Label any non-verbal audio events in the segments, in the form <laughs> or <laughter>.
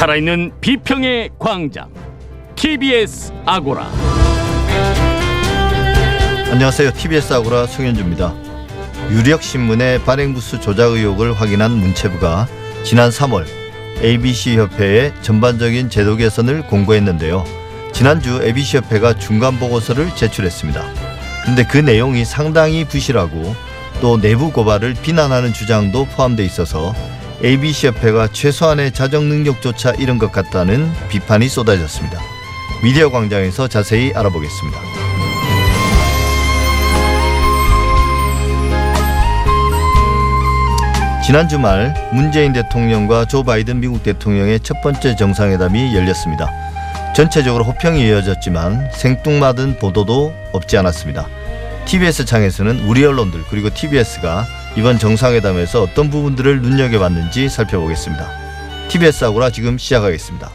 살아있는 비평의 광장 TBS 아고라 안녕하세요. TBS 아고라 송현주입니다. 유력 신문의 발행부수 조작 의혹을 확인한 문체부가 지난 3월 ABC 협회에 전반적인 제도 개선을 공고했는데요. 지난주 ABC 협회가 중간 보고서를 제출했습니다. 근데 그 내용이 상당히 부실하고 또 내부 고발을 비난하는 주장도 포함돼 있어서 ABC 협회가 최소한의 자정 능력조차 잃은 것 같다는 비판이 쏟아졌습니다. 미디어 광장에서 자세히 알아보겠습니다. 지난 주말 문재인 대통령과 조 바이든 미국 대통령의 첫 번째 정상회담이 열렸습니다. 전체적으로 호평이 이어졌지만 생뚱맞은 보도도 없지 않았습니다. TBS 창에서는 우리 언론들 그리고 TBS가 이번 정상회담에서 어떤 부분들을 눈여겨봤는지 살펴보겠습니다. TBS 아고라 지금 시작하겠습니다.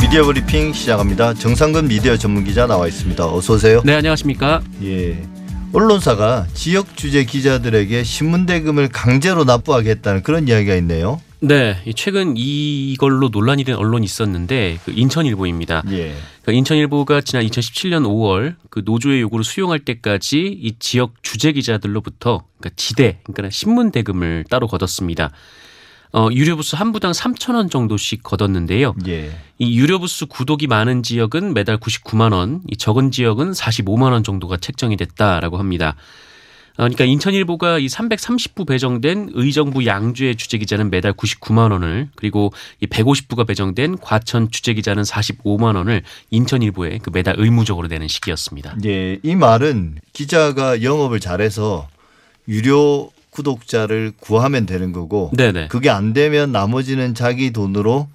미디어 브리핑 시작합니다. 정상근 미디어 전문 기자 나와 있습니다. 어서 오세요. 네, 안녕하십니까? 예. 언론사가 지역 주재 기자들에게 신문 대금을 강제로 납부하겠다는 그런 이야기가 있네요. 네, 최근 이걸로 논란이 된 언론이 있었는데 그 인천일보입니다. 예. 그 인천일보가 지난 2017년 5월 그 노조의 요구를 수용할 때까지 이 지역 주재 기자들로부터 그러니까 지대, 그러니까 신문 대금을 따로 걷었습니다. 어, 유료 부수 한 부당 3천 원 정도씩 걷었는데요. 예. 이 유료 부수 구독이 많은 지역은 매달 99만 원, 이 적은 지역은 45만 원 정도가 책정이 됐다라고 합니다. 어, 그러니까 인천일보가 이 330부 배정된 의정부 양주의 주재기자는 매달 99만 원을 그리고 이 150부가 배정된 과천 주재기자는 45만 원을 인천일보에 그 매달 의무적으로 내는 시기였습니다. 예. 이 말은 기자가 영업을 잘해서 유료 구독자를 구하면 되는 거고 네네. 그게 안 되면 나머지는 자기 돈으로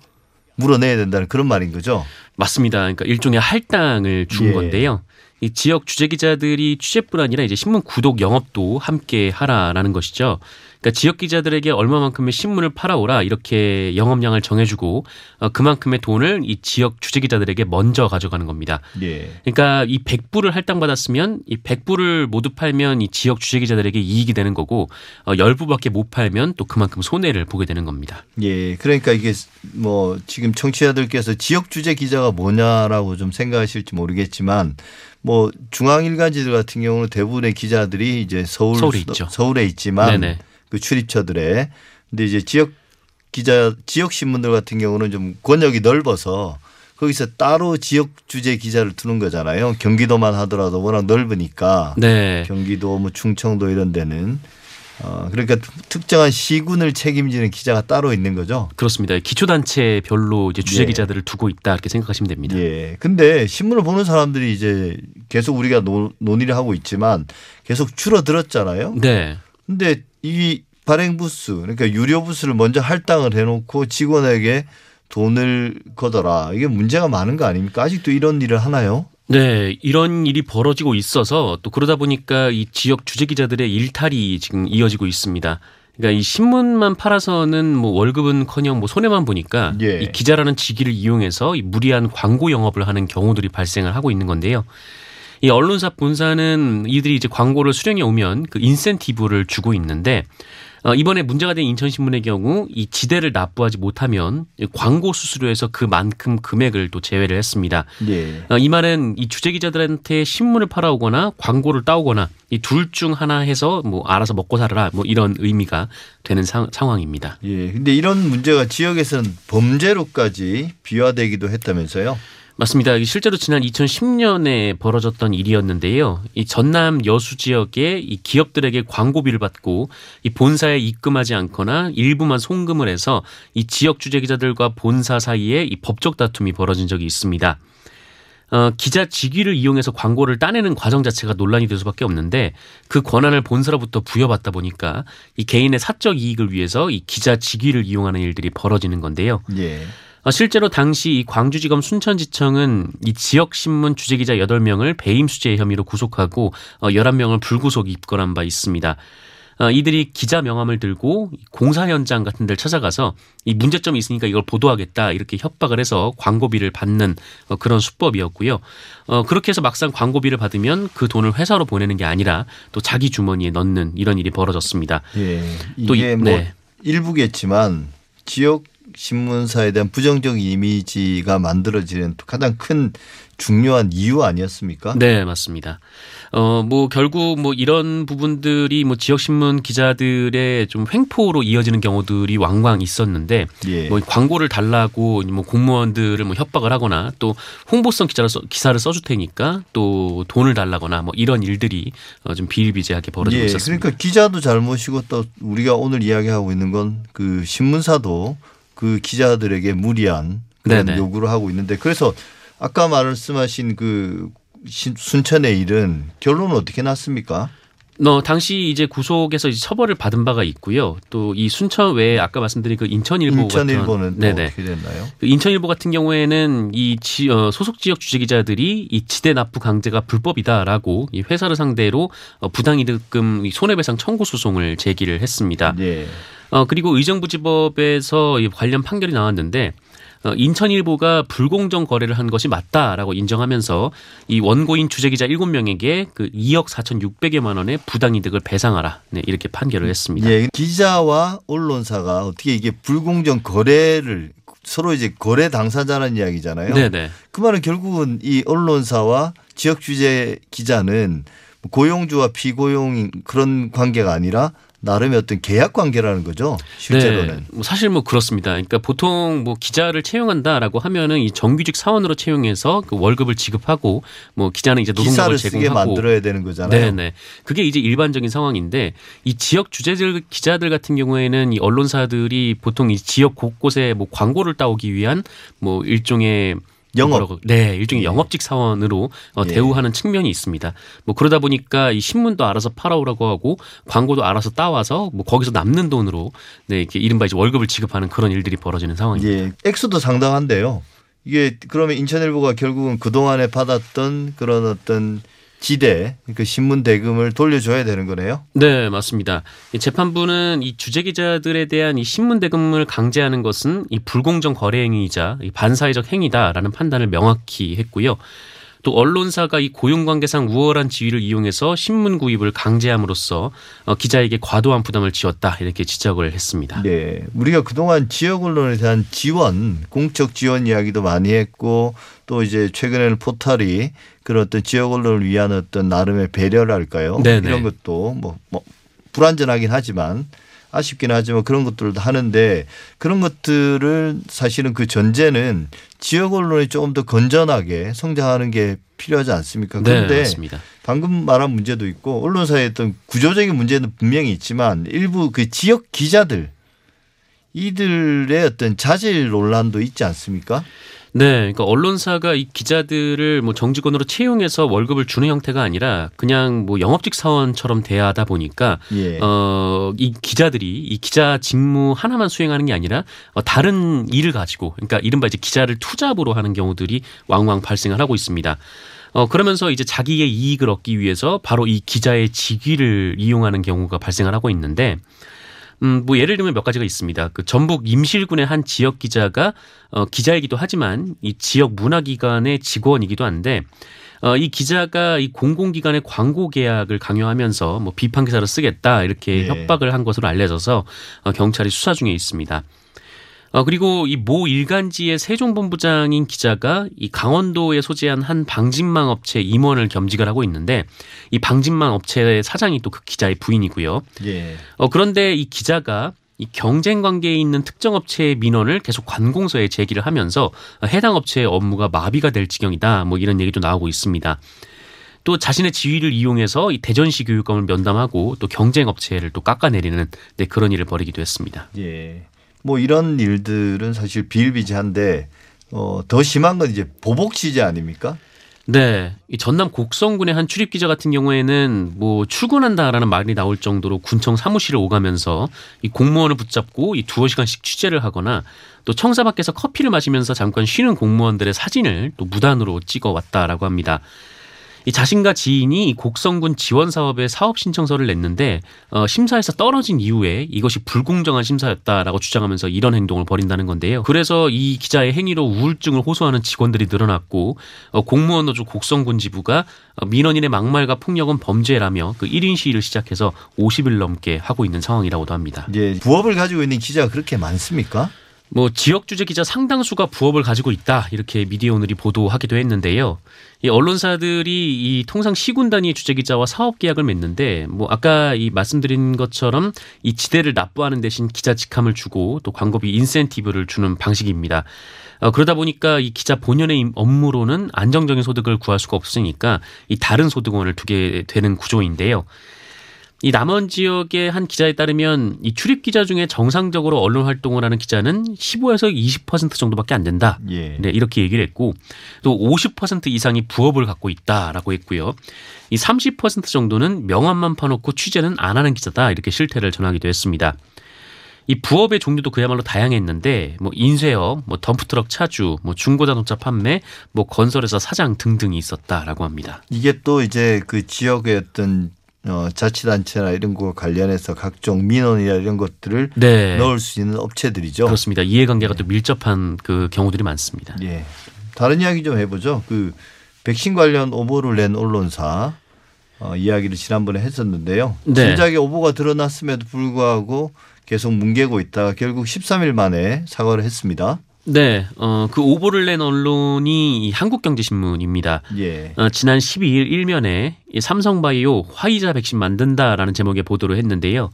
물어내야 된다는 그런 말인 거죠. 맞습니다. 그러니까 일종의 할당을 준 예. 건데요. 이 지역 주재 기자들이 취재뿐 아니라 이제 신문 구독 영업도 함께 하라라는 것이죠. 그러니까 지역 기자들에게 얼마만큼의 신문을 팔아오라 이렇게 영업량을 정해주고 어, 그만큼의 돈을 이 지역 주재 기자들에게 먼저 가져가는 겁니다. 예. 그러니까 이 100부를 할당받았으면 이 100부를 모두 팔면 이 지역 주재 기자들에게 이익이 되는 거고 어, 10부밖에 못 팔면 또 그만큼 손해를 보게 되는 겁니다. 예. 그러니까 이게 뭐 지금 청취자들께서 지역 주재 기자가 뭐냐라고 좀 생각하실지 모르겠지만 뭐 중앙 일간지들 같은 경우는 대부분의 기자들이 이제 서울 서울에 있죠. 서울에 있지만 네네. 그 출입처들에 근데 이제 지역 기자 지역 신문들 같은 경우는 좀 권역이 넓어서 거기서 따로 지역 주재 기자를 두는 거잖아요. 경기도만 하더라도 워낙 넓으니까 네. 경기도 뭐 충청도 이런 데는 어 그러니까 특정한 시군을 책임지는 기자가 따로 있는 거죠. 그렇습니다. 기초단체별로 이제 주재 예. 기자들을 두고 있다 이렇게 생각하시면 됩니다. 예. 근데 신문을 보는 사람들이 이제 계속 우리가 논, 논의를 하고 있지만 계속 줄어들었잖아요. 네. 근데 이 발행 부수 그러니까 유료 부수를 먼저 할당을 해놓고 직원에게 돈을 거더라. 이게 문제가 많은 거 아닙니까? 아직도 이런 일을 하나요? 네, 이런 일이 벌어지고 있어서 또 그러다 보니까 이 지역 주재 기자들의 일탈이 지금 이어지고 있습니다. 그러니까 이 신문만 팔아서는 뭐 월급은커녕 뭐 손해만 보니까 예. 이 기자라는 직위를 이용해서 이 무리한 광고 영업을 하는 경우들이 발생을 하고 있는 건데요. 이 언론사 본사는 이들이 이제 광고를 수령해 오면 그 인센티브를 주고 있는데 어, 이번에 문제가 된 인천신문의 경우 이 지대를 납부하지 못하면 이 광고 수수료에서 그만큼 금액을 또 제외를 했습니다. 예. 어, 이 말은 이 주재 기자들한테 신문을 팔아오거나 광고를 따오거나 이 둘 중 하나 해서 뭐 알아서 먹고 살아라 뭐 이런 의미가 되는 상, 상황입니다. 예. 근데 이런 문제가 지역에서는 범죄로까지 비화되기도 했다면서요? 맞습니다. 이 실제로 지난 2010년에 벌어졌던 일이었는데요. 이 전남 여수 지역에 이 기업들에게 광고비를 받고 이 본사에 입금하지 않거나 일부만 송금을 해서 이 지역 주재 기자들과 본사 사이에 이 법적 다툼이 벌어진 적이 있습니다. 어, 기자 직위를 이용해서 광고를 따내는 과정 자체가 논란이 될 수밖에 없는데 그 권한을 본사로부터 부여받다 보니까 이 개인의 사적 이익을 위해서 이 기자 직위를 이용하는 일들이 벌어지는 건데요. 예. 어, 실제로 당시 이 광주지검 순천지청은 이 지역신문 주재기자 8명을 배임 수재 혐의로 구속하고 어, 11명을 불구속 입건한 바 있습니다. 어, 이들이 기자 명함을 들고 공사 현장 같은 데를 찾아가서 이 문제점이 있으니까 이걸 보도하겠다 이렇게 협박을 해서 광고비를 받는 어, 그런 수법이었고요. 어, 그렇게 해서 막상 광고비를 받으면 그 돈을 회사로 보내는 게 아니라 또 자기 주머니에 넣는 이런 일이 벌어졌습니다. 예. 또 이게 이- 뭐 네. 일부겠지만 지역 신문사에 대한 부정적 이미지가 만들어지는 가장 큰 중요한 이유 아니었습니까? 네, 맞습니다. 어, 뭐 결국 뭐 이런 부분들이 뭐 지역 신문 기자들의 좀 횡포로 이어지는 경우들이 왕왕 있었는데 예. 뭐 광고를 달라고 뭐 공무원들을 뭐 협박을 하거나 또 홍보성 기자를 써, 기사를 써줄 테니까 또 돈을 달라거나 뭐 이런 일들이 어, 좀 비일비재하게 벌어지고 예, 있었습니다. 그러니까 기자도 잘못이고 또 우리가 오늘 이야기하고 있는 건 그 신문사도 그 기자들에게 무리한 그런 네네. 요구를 하고 있는데 그래서 아까 말씀하신 그 신- 순천의 일은 결론은 어떻게 났습니까? 너 당시 이제 구속에서 이제 처벌을 받은 바가 있고요. 또 이 순천 외에 아까 말씀드린 그 인천일보 인천일보는 같은 또 네네. 어떻게 됐나요? 그 인천일보 같은 경우에는 이 지, 어, 소속 지역 주재 기자들이 이 지대 납부 강제가 불법이다라고 이 회사를 상대로 어, 부당이득금 이 손해배상 청구 소송을 제기를 했습니다. 예. 어, 그리고 의정부지법에서 이 관련 판결이 나왔는데 어, 인천일보가 불공정 거래를 한 것이 맞다라고 인정하면서 이 원고인 주재기자 7명에게 그 2억 4,600여만 원의 부당이득을 배상하라 네, 이렇게 판결을 했습니다. 예, 기자와 언론사가 어떻게 이게 불공정 거래를 서로 이제 거래 당사자라는 이야기잖아요. 네네. 그 말은 결국은 이 언론사와 지역 주재 기자는 고용주와 피고용 그런 관계가 아니라 나름의 어떤 계약 관계라는 거죠. 실제로는. 네, 뭐 사실 뭐 그렇습니다. 그러니까 보통 뭐 기자를 채용한다라고 하면은 이 정규직 사원으로 채용해서 그 월급을 지급하고 뭐 기자는 이제 노동력을 기사를 쓰게 제공하고 만들어야 되는 거잖아요. 네 네. 그게 이제 일반적인 상황인데 이 지역 주재들 기자들 같은 경우에는 이 언론사들이 보통 이 지역 곳곳에 뭐 광고를 따오기 위한 뭐 일종의 영업. 네, 일종의 예. 영업직 사원으로 어, 예. 대우하는 측면이 있습니다. 뭐 그러다 보니까 이 신문도 알아서 팔아오라고 하고 광고도 알아서 따와서 뭐 거기서 남는 돈으로 네, 이렇게 이른바 이제 월급을 지급하는 그런 일들이 벌어지는 상황입니다. 예, 액수도 상당한데요. 이게 그러면 인천일보가 결국은 그 동안에 받았던 그런 어떤 지대, 그 신문 대금을 돌려줘야 되는 거네요. 네, 맞습니다. 이 재판부는 이 주재 기자들에 대한 이 신문 대금을 강제하는 것은 이 불공정 거래 행위이자 이 반사회적 행위다라는 판단을 명확히 했고요. 또 언론사가 이 고용관계상 우월한 지위를 이용해서 신문 구입을 강제함으로써 어, 기자에게 과도한 부담을 지었다 이렇게 지적을 했습니다. 네. 우리가 그동안 지역 언론에 대한 지원, 공적 지원 이야기도 많이 했고 또 이제 최근에는 포털이 그런 어떤 지역 언론을 위한 어떤 나름의 배려랄까요? 네네. 이런 것도 뭐, 뭐 불완전하긴 하지만 아쉽긴 하지만 그런 것들도 하는데 그런 것들을 사실은 그 전제는 지역 언론이 조금 더 건전하게 성장하는 게 필요하지 않습니까? 네, 그런데 맞습니다. 방금 말한 문제도 있고 언론사의 어떤 구조적인 문제는 분명히 있지만 일부 그 지역 기자들 이들의 어떤 자질 논란도 있지 않습니까? 네, 그러니까 언론사가 이 기자들을 뭐 정직원으로 채용해서 월급을 주는 형태가 아니라 그냥 뭐 영업직 사원처럼 대하다 보니까 예. 어, 이 기자들이 이 기자 직무 하나만 수행하는 게 아니라 어, 다른 일을 가지고 그러니까 이른바 이제 기자를 투잡으로 하는 경우들이 왕왕 발생을 하고 있습니다. 어, 그러면서 이제 자기의 이익을 얻기 위해서 바로 이 기자의 직위를 이용하는 경우가 발생을 하고 있는데 음, 뭐 예를 들면 몇 가지가 있습니다. 그 전북 임실군의 한 지역 기자가 어, 기자이기도 하지만 이 지역 문화기관의 직원이기도 한데 어, 이 기자가 이 공공기관의 광고 계약을 강요하면서 뭐 비판 기사를 쓰겠다 이렇게 예. 협박을 한 것으로 알려져서 어, 경찰이 수사 중에 있습니다. 어, 그리고 이 모 일간지의 세종본부장인 기자가 이 강원도에 소재한 한 방진망 업체 임원을 겸직을 하고 있는데 이 방진망 업체의 사장이 또 그 기자의 부인이고요. 예. 어, 그런데 이 기자가 이 경쟁 관계에 있는 특정 업체의 민원을 계속 관공서에 제기를 하면서 해당 업체의 업무가 마비가 될 지경이다. 뭐 이런 얘기도 나오고 있습니다. 또 자신의 지위를 이용해서 이 대전시 교육감을 면담하고 또 경쟁 업체를 또 깎아내리는 네, 그런 일을 벌이기도 했습니다. 예. 뭐 이런 일들은 사실 비일비재한데 어, 더 심한 건 이제 보복 취재 아닙니까? 네. 이 전남 곡성군의 한 출입 기자 같은 경우에는 뭐 출근한다라는 말이 나올 정도로 군청 사무실을 오가면서 이 공무원을 붙잡고 이 두어 시간씩 취재를 하거나 또 청사 밖에서 커피를 마시면서 잠깐 쉬는 공무원들의 사진을 또 무단으로 찍어 왔다라고 합니다. 이 자신과 지인이 이 곡성군 지원 사업에 사업 신청서를 냈는데 어, 심사에서 떨어진 이후에 이것이 불공정한 심사였다라고 주장하면서 이런 행동을 벌인다는 건데요. 그래서 이 기자의 행위로 우울증을 호소하는 직원들이 늘어났고 어, 공무원 노조 곡성군 지부가 어, 민원인의 막말과 폭력은 범죄라며 그 1인 시위를 시작해서 50일 넘게 하고 있는 상황이라고도 합니다. 이제 부업을 가지고 있는 기자가 그렇게 많습니까? 뭐 지역 주재 기자 상당수가 부업을 가지고 있다 이렇게 미디어 오늘이 보도하기도 했는데요. 이 언론사들이 이 통상 시군 단위 주재 기자와 사업 계약을 맺는데 뭐 아까 이 말씀드린 것처럼 이 지대를 납부하는 대신 기자 직함을 주고 또 광고비 인센티브를 주는 방식입니다. 어, 그러다 보니까 이 기자 본연의 업무로는 안정적인 소득을 구할 수가 없으니까 이 다른 소득원을 두게 되는 구조인데요. 이 남원 지역의 한 기자에 따르면 이 출입 기자 중에 정상적으로 언론 활동을 하는 기자는 15에서 20% 정도밖에 안 된다. 예. 네, 이렇게 얘기를 했고 또 50% 이상이 부업을 갖고 있다라고 했고요. 이 30% 정도는 명함만 파놓고 취재는 안 하는 기자다 이렇게 실태를 전하기도 했습니다. 이 부업의 종류도 그야말로 다양했는데 뭐 인쇄업, 뭐 덤프트럭 차주, 뭐 중고자동차 판매, 뭐 건설회사 사장 등등이 있었다라고 합니다. 이게 또 이제 그 지역의 어떤 어, 자치단체나 이런 거 관련해서 각종 민원이나 이런 것들을 네. 넣을 수 있는 업체들이죠. 그렇습니다. 이해관계가 또 밀접한 그 경우들이 많습니다. 예. 다른 이야기 좀 해보죠. 그 백신 관련 오보를 낸 언론사 어, 이야기를 지난번에 했었는데요. 네. 진작에 오보가 드러났음에도 불구하고 계속 뭉개고 있다가 결국 13일 만에 사과를 했습니다. 네, 어, 그 오보를 낸 언론이 이 한국경제신문입니다. 예. 어, 지난 12일 일면에 이 삼성바이오 화이자 백신 만든다라는 제목의 보도를 했는데요.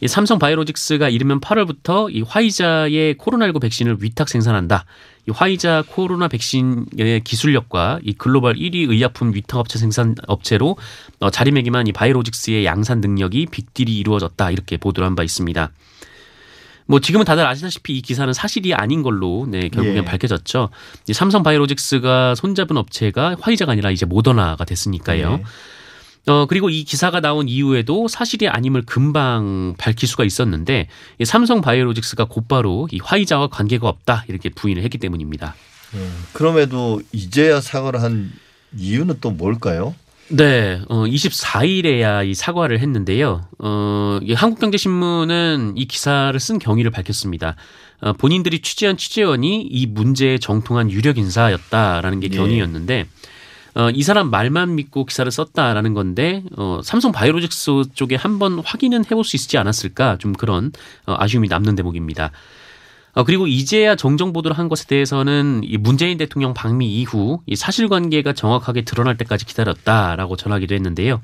이 삼성바이오로직스가 이르면 8월부터 이 화이자의 코로나19 백신을 위탁 생산한다. 이 화이자 코로나 백신의 기술력과 이 글로벌 1위 의약품 위탁 업체 생산 업체로 어, 자리매김한 이 바이오로직스의 양산 능력이 빅딜이 이루어졌다. 이렇게 보도를 한 바 있습니다. 뭐 지금은 다들 아시다시피 이 기사는 사실이 아닌 걸로 네 결국엔 예. 밝혀졌죠. 이 삼성 바이오로직스가 손잡은 업체가 화이자가 아니라 이제 모더나가 됐으니까요. 예. 어 그리고 이 기사가 나온 이후에도 사실이 아님을 금방 밝힐 수가 있었는데 이 삼성 바이오로직스가 곧바로 이 화이자와 관계가 없다 이렇게 부인을 했기 때문입니다. 예. 그럼에도 이제야 사과를 한 이유는 또 뭘까요? 네, 어, 24일에야 이 사과를 했는데요. 어, 이 한국경제신문은 이 기사를 쓴 경위를 밝혔습니다. 어, 본인들이 취재한 취재원이 이 문제에 정통한 유력 인사였다라는 게 예. 견이였는데, 어, 이 사람 말만 믿고 기사를 썼다라는 건데, 어, 삼성 바이오로직스 쪽에 한번 확인은 해볼 수 있지 않았을까 좀 그런 어, 아쉬움이 남는 대목입니다. 어, 그리고 이제야 정정 보도를 한 것에 대해서는 이 문재인 대통령 방미 이후 이 사실관계가 정확하게 드러날 때까지 기다렸다라고 전하기도 했는데요.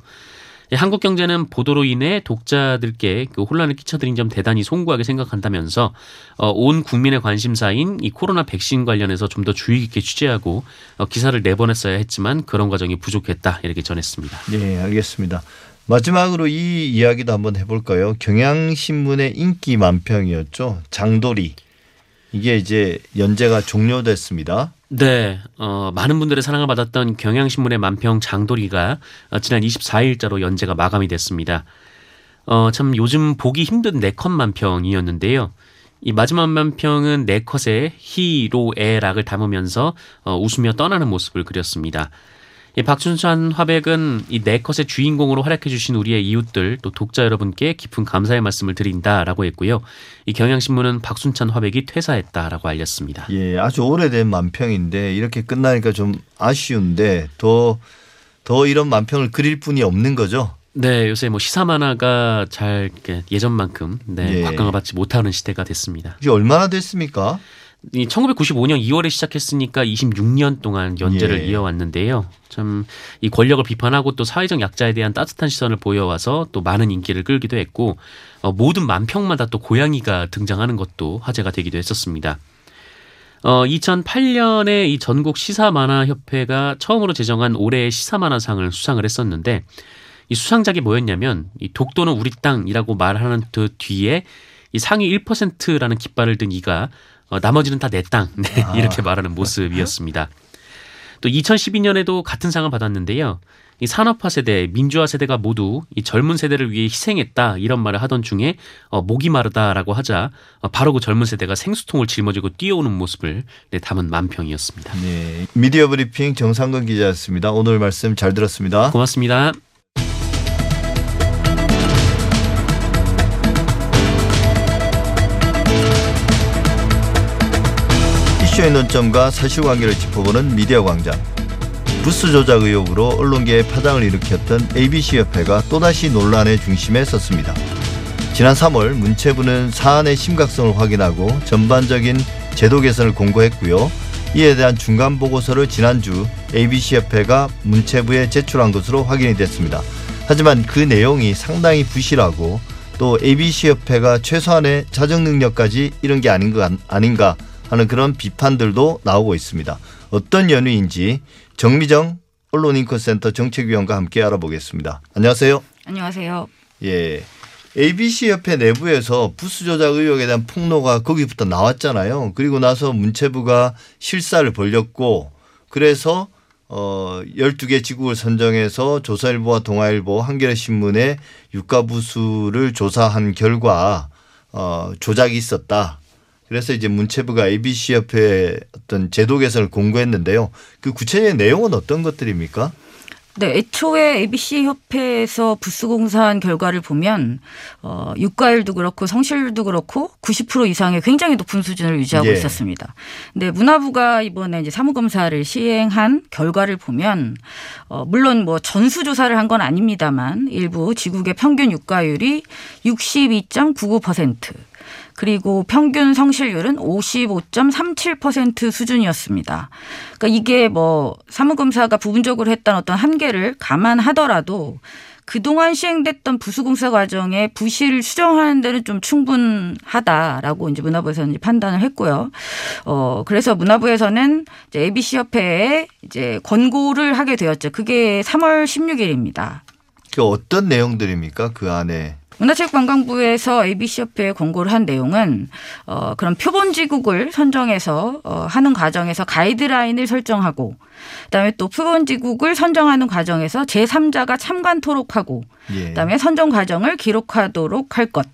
이 한국 경제는 보도로 인해 독자들께 그 혼란을 끼쳐드린 점 대단히 송구하게 생각한다면서 어, 온 국민의 관심사인 이 코로나 백신 관련해서 좀 더 주의 깊게 취재하고 어, 기사를 내보냈어야 했지만 그런 과정이 부족했다 이렇게 전했습니다. 예, 알겠습니다. 마지막으로 이 이야기도 한번 해볼까요? 경향신문의 인기 만평이었죠. 장도리. 이게 이제 연재가 종료됐습니다. 네, 어, 많은 분들의 사랑을 받았던 경향신문의 만평 장도리가 어, 지난 24일자로 연재가 마감이 됐습니다. 어, 참 요즘 보기 힘든 네컷 만평이었는데요. 이 마지막 만평은 네컷의 희로애 락을 담으면서 어, 웃으며 떠나는 모습을 그렸습니다. 이 박춘찬 화백은 이 네 컷의 주인공으로 활약해 주신 우리의 이웃들 또 독자 여러분께 깊은 감사의 말씀을 드린다라고 했고요. 이 경향신문은 박순찬 화백이 퇴사했다라고 알렸습니다. 예, 아주 오래된 만평인데 이렇게 끝나니까 좀 아쉬운데 더, 더 이런 만평을 그릴 분이 없는 거죠. 네, 요새 뭐 시사 만화가 잘 예전만큼 네, 예. 곽강을 받지 못하는 시대가 됐습니다. 이게 얼마나 됐습니까? 이 1995년 2월에 시작했으니까 26년 동안 연재를 예. 이어왔는데요. 참 이 권력을 비판하고 또 사회적 약자에 대한 따뜻한 시선을 보여와서 또 많은 인기를 끌기도 했고 어, 모든 만평마다 또 고양이가 등장하는 것도 화제가 되기도 했었습니다. 어, 2008년에 이 전국 시사 만화 협회가 처음으로 제정한 올해의 시사 만화상을 수상을 했었는데 이 수상작이 뭐였냐면 이 독도는 우리 땅이라고 말하는 그 뒤에 이 상위 1%라는 깃발을 든 이가 어, 나머지는 다 내 땅. <laughs> 네, 아. 이렇게 말하는 모습이었습니다. 또 2012년에도 같은 상을 받았는데요. 이 산업화 세대, 민주화 세대가 모두 이 젊은 세대를 위해 희생했다 이런 말을 하던 중에 어, 목이 마르다라고 하자 어, 바로 그 젊은 세대가 생수통을 짊어지고 뛰어오는 모습을 네, 담은 만평이었습니다. 네. 미디어 브리핑 정상근 기자였습니다. 오늘 말씀 잘 들었습니다. 고맙습니다. 이슈의 논점과 사실관계를 짚어보는 미디어 광장. 부스 조작 의혹으로 언론계에 파장을 일으켰던 ABC협회가 또다시 논란의 중심에 섰습니다. 지난 3월 문체부는 사안의 심각성을 확인하고 전반적인 제도 개선을 공고했고요. 이에 대한 중간 보고서를 지난주 ABC협회가 문체부에 제출한 것으로 확인이 됐습니다. 하지만 그 내용이 상당히 부실하고 또 ABC협회가 최소한의 자정 능력까지 이런 게 아닌 것 아닌가 하는 그런 비판들도 나오고 있습니다. 어떤 연유인지 정미정 언론인권센터 정책위원과 함께 알아보겠습니다. 안녕하세요. 안녕하세요. 예. ABC 협회 내부에서 부수 조작 의혹에 대한 폭로가 거기부터 나왔잖아요. 그리고 나서 문체부가 실사를 벌렸고 그래서 어 12개 지국을 선정해서 조선일보와 동아일보, 한겨레 신문의 유가 부수를 조사한 결과 어 조작이 있었다. 그래서 이제 문체부가 ABC 협회 어떤 제도 개선을 공고했는데요. 그 구체적인 내용은 어떤 것들입니까? 네, 애초에 ABC 협회에서 부스 공사한 결과를 보면 어 유가율도 그렇고 성실률도 그렇고 90% 이상의 굉장히 높은 수준을 유지하고 예. 있었습니다. 근데 문화부가 이번에 이제 사무 검사를 시행한 결과를 보면 어 물론 뭐 전수 조사를 한 건 아닙니다만 일부 지국의 평균 유가율이 62.99% 그리고 평균 성실률은 55.37% 수준이었습니다. 그러니까 이게 뭐 사무검사가 부분적으로 했던 어떤 한계를 감안하더라도 그동안 시행됐던 부수공사 과정에 부실을 수정하는 데는 좀 충분하다라고 이제 문화부에서는 이제 판단을 했고요. 어, 그래서 문화부에서는 이제 ABC 협회에 이제 권고를 하게 되었죠. 그게 3월 16일입니다. 그 어떤 내용들입니까? 그 안에 문화체육관광부에서 ABC협회에 권고를 한 내용은 어, 그런 표본지국을 선정해서 어, 하는 과정에서 가이드라인을 설정하고 그다음에 또 표본지국을 선정하는 과정에서 제3자가 참관토록 하고 예. 그다음에 선정 과정을 기록하도록 할 것.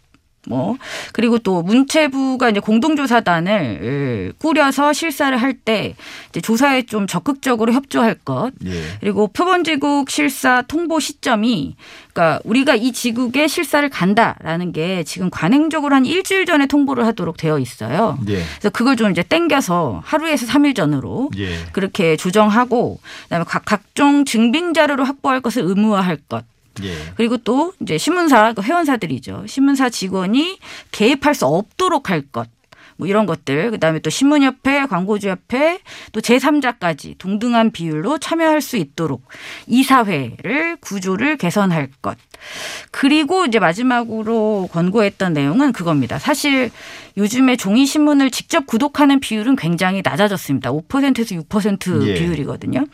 뭐 그리고 또 문체부가 이제 공동조사단을 꾸려서 실사를 할 때 조사에 좀 적극적으로 협조할 것. 예. 그리고 표본지국 실사 통보 시점이 그러니까 우리가 이 지국에 실사를 간다라는 게 지금 관행적으로 한 일주일 전에 통보를 하도록 되어 있어요. 예. 그래서 그걸 좀 이제 땡겨서 하루에서 삼일 전으로 예. 그렇게 조정하고 그다음에 각 각종 증빙 자료를 확보할 것을 의무화할 것. 예. 그리고 또 이제 신문사 그 회원사들이죠. 신문사 직원이 개입할 수 없도록 할 것. 뭐 이런 것들 그다음에 또 신문협회, 광고주협회 또 제3자까지 동등한 비율로 참여할 수 있도록 이사회를 구조를 개선할 것. 그리고 이제 마지막으로 권고했던 내용은 그겁니다. 사실 요즘에 종이 신문을 직접 구독하는 비율은 굉장히 낮아졌습니다. 5%에서 6% 예. 비율이거든요.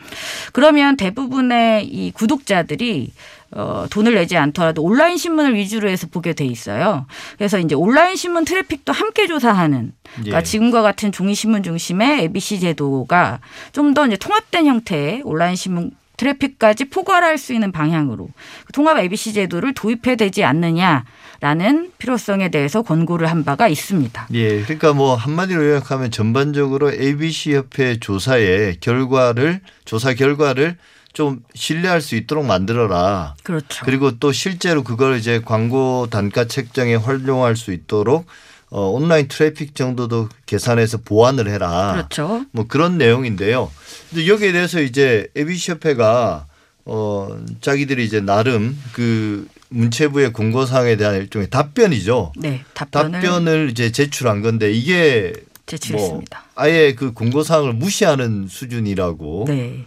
그러면 대부분의 이 구독자들이 어, 돈을 내지 않더라도 온라인 신문을 위주로 해서 보게 돼 있어요. 그래서 이제 온라인 신문 트래픽도 함께 조사하는 그러니까 예. 지금과 같은 종이 신문 중심의 ABC 제도가 좀 더 이제 통합된 형태의 온라인 신문 트래픽까지 포괄할 수 있는 방향으로 통합 ABC 제도를 도입해야 되지 않느냐라는 필요성에 대해서 권고를 한 바가 있습니다. 예. 그러니까 뭐 한마디로 요약하면 전반적으로 ABC 협회 조사의 결과를 조사 결과를 좀 신뢰할 수 있도록 만들어라. 그렇죠. 그리고 또 실제로 그걸 이제 광고 단가 책정에 활용할 수 있도록 어, 온라인 트래픽 정도도 계산해서 보완을 해라. 그렇죠. 뭐 그런 내용인데요. 근데 여기에 대해서 이제 ABC 협회가 어 자기들이 이제 나름 그 문체부의 공고사항에 대한 일종의 답변이죠. 네, 답변을 답변을 이제 제출한 건데 이게 제출했습니다. 뭐 아예 그 공고사항을 무시하는 수준이라고 네.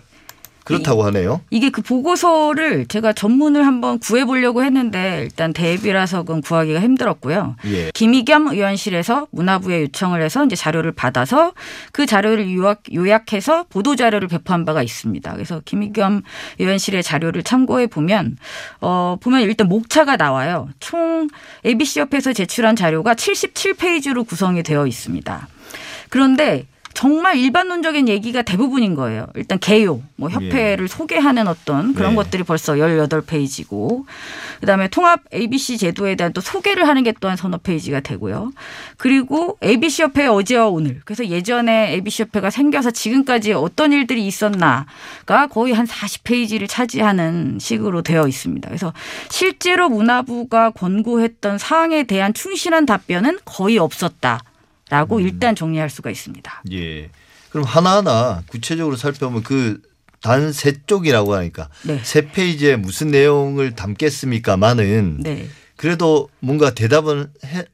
그렇다고 하네요. 이게 그 보고서를 제가 전문을 한번 구해보려고 했는데 일단 대비라서 그건 구하기가 힘들었고요. 예. 김희겸 의원실에서 문화부에 요청을 해서 이제 자료를 받아서 그 자료를 요약, 요약해서 보도 자료를 배포한 바가 있습니다. 그래서 김희겸 의원실의 자료를 참고해 보면 어 보면 일단 목차가 나와요. 총 ABC 협회에서 제출한 자료가 77페이지로 구성이 되어 있습니다. 그런데 정말 일반론적인 얘기가 대부분인 거예요. 일단 개요, 뭐 협회를 소개하는 어떤 그런 네. 것들이 벌써 18페이지고 그다음에 통합 ABC 제도에 대한 또 소개를 하는 게 또한 서너 페이지가 되고요. 그리고 ABC 협회 어제와 오늘. 그래서 예전에 ABC 협회가 생겨서 지금까지 어떤 일들이 있었나가 거의 한 40페이지를 차지하는 식으로 되어 있습니다. 그래서 실제로 문화부가 권고했던 사항에 대한 충실한 답변은 거의 없었다 라고 음. 일단 정리할 수가 있습니다. 예. 그럼 하나하나 구체적으로 살펴보면 그 단 세 쪽이라고 하니까 네. 세 페이지에 무슨 내용을 담겠습니까만은 네. 그래도 뭔가 대답은 해,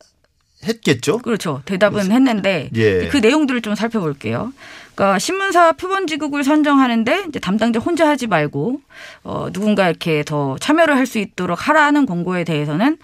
했겠죠? 그렇죠. 대답은 했는데 예. 그 내용들을 좀 살펴볼게요. 그러니까 신문사 표본지국을 선정하는데 이제 담당자 혼자 하지 말고 어 누군가 이렇게 더 참여를 할 수 있도록 하라는 공고에 대해서는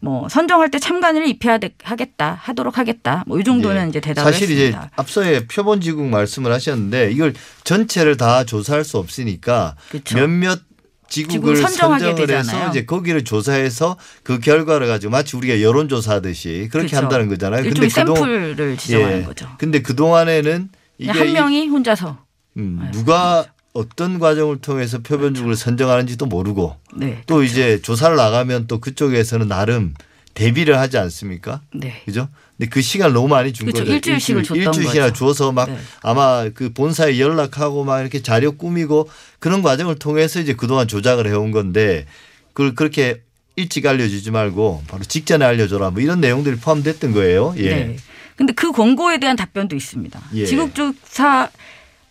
뭐 선정할 때 참관을 입혀야 되- 하겠다 하도록 하겠다 뭐 이 정도는 예. 이제 대답을 사실 했습니다. 이제 앞서에 표본지국 말씀을 하셨는데 이걸 전체를 다 조사할 수 없으니까 그렇죠. 몇몇 지국을 선정하게 되잖아요. 이제 거기를 조사해서 그 결과를 가지고 마치 우리가 여론조사하듯이 그렇게 그렇죠. 한다는 거잖아요. 그동- 샘플을 지정하는 예. 거죠. 근데 그 동안에는 한 이- 명이 혼자서 음, 네, 누가 어떤 과정을 통해서 표본죽을 선정하는지도 모르고 네. 또 이제 조사를 나가면 또 그쪽에서는 나름 대비를 하지 않습니까? 네. 그죠? 근데 그 시간 너무 많이 준 그렇죠. 거죠. 일주일씩을 줬던 일주일씩이나 거죠. 줘서 막 네. 아마 그 본사에 연락하고 막 이렇게 자료 꾸미고 그런 과정을 통해서 이제 그동안 조작을 해온 건데 그걸 그렇게 일찍 알려주지 말고 바로 직전에 알려줘라 뭐 이런 내용들이 포함됐던 거예요. 예. 네. 근데 그 권고에 대한 답변도 있습니다. 예. 지국조사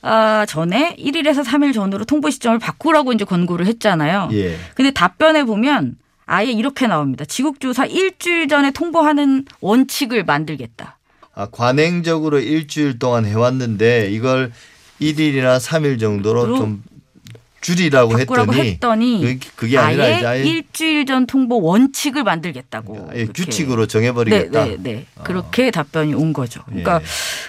아, 전에 1일에서 3일 전으로 통보 시점을 바꾸라고 이제 권고를 했잖아요. 예. 근데 답변에 보면 아예 이렇게 나옵니다. 지국조사 일주일 전에 통보하는 원칙을 만들겠다. 아, 관행적으로 일주일 동안 해왔는데 이걸 1일이나 3일 정도로 좀 줄이라고 했더니 했더니 그- 그게 아니라 아예 이제 아예 일주일 전 통보 원칙을 만들겠다고. 아예 이렇게. 규칙으로 네, 정해버리겠다. 네, 네. 그렇게 답변이 온 거죠. 그러니까 예.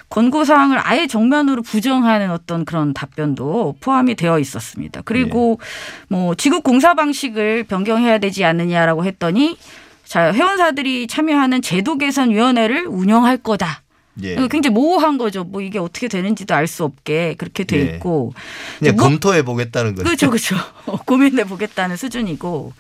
권고 사항을 아예 정면으로 부정하는 어떤 그런 답변도 포함이 되어 있었습니다. 그리고 예. 뭐 지국 공사 방식을 변경해야 되지 않느냐라고 했더니 자, 회원사들이 참여하는 제도 개선 위원회를 운영할 거다. 예. 이거 굉장히 모호한 거죠. 뭐 이게 어떻게 되는지도 알 수 없게 그렇게 돼 예. 있고. 그냥 뭐- 검토해 보겠다는 거죠. 그렇죠, 그렇죠. <laughs> 고민해 보겠다는 수준이고.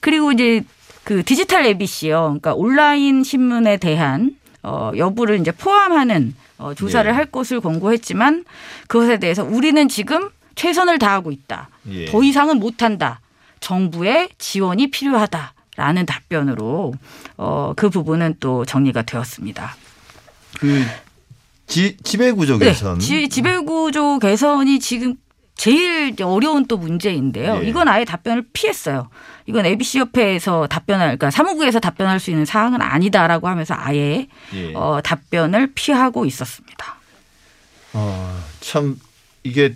그리고 이제 그 디지털 ABC요. 그러니까 온라인 신문에 대한 어, 여부를 이제 포함하는 어, 조사를 예. 할 것을 권고했지만 그것에 대해서 우리는 지금 최선을 다하고 있다. 예. 더 이상은 못한다. 정부의 지원이 필요하다라는 답변으로 어, 그 부분은 또 정리가 되었습니다. 그 지, 지배구조 네, 개선. 지, 지배구조 개선이 지금 제일 어려운 또 문제인데요. 예. 이건 아예 답변을 피했어요. 이건 ABC 협회에서 답변할, 그러니까 사무국에서 답변할 수 있는 사항은 아니다라고 하면서 아예 예. 어, 답변을 피하고 있었습니다. 어, 참 이게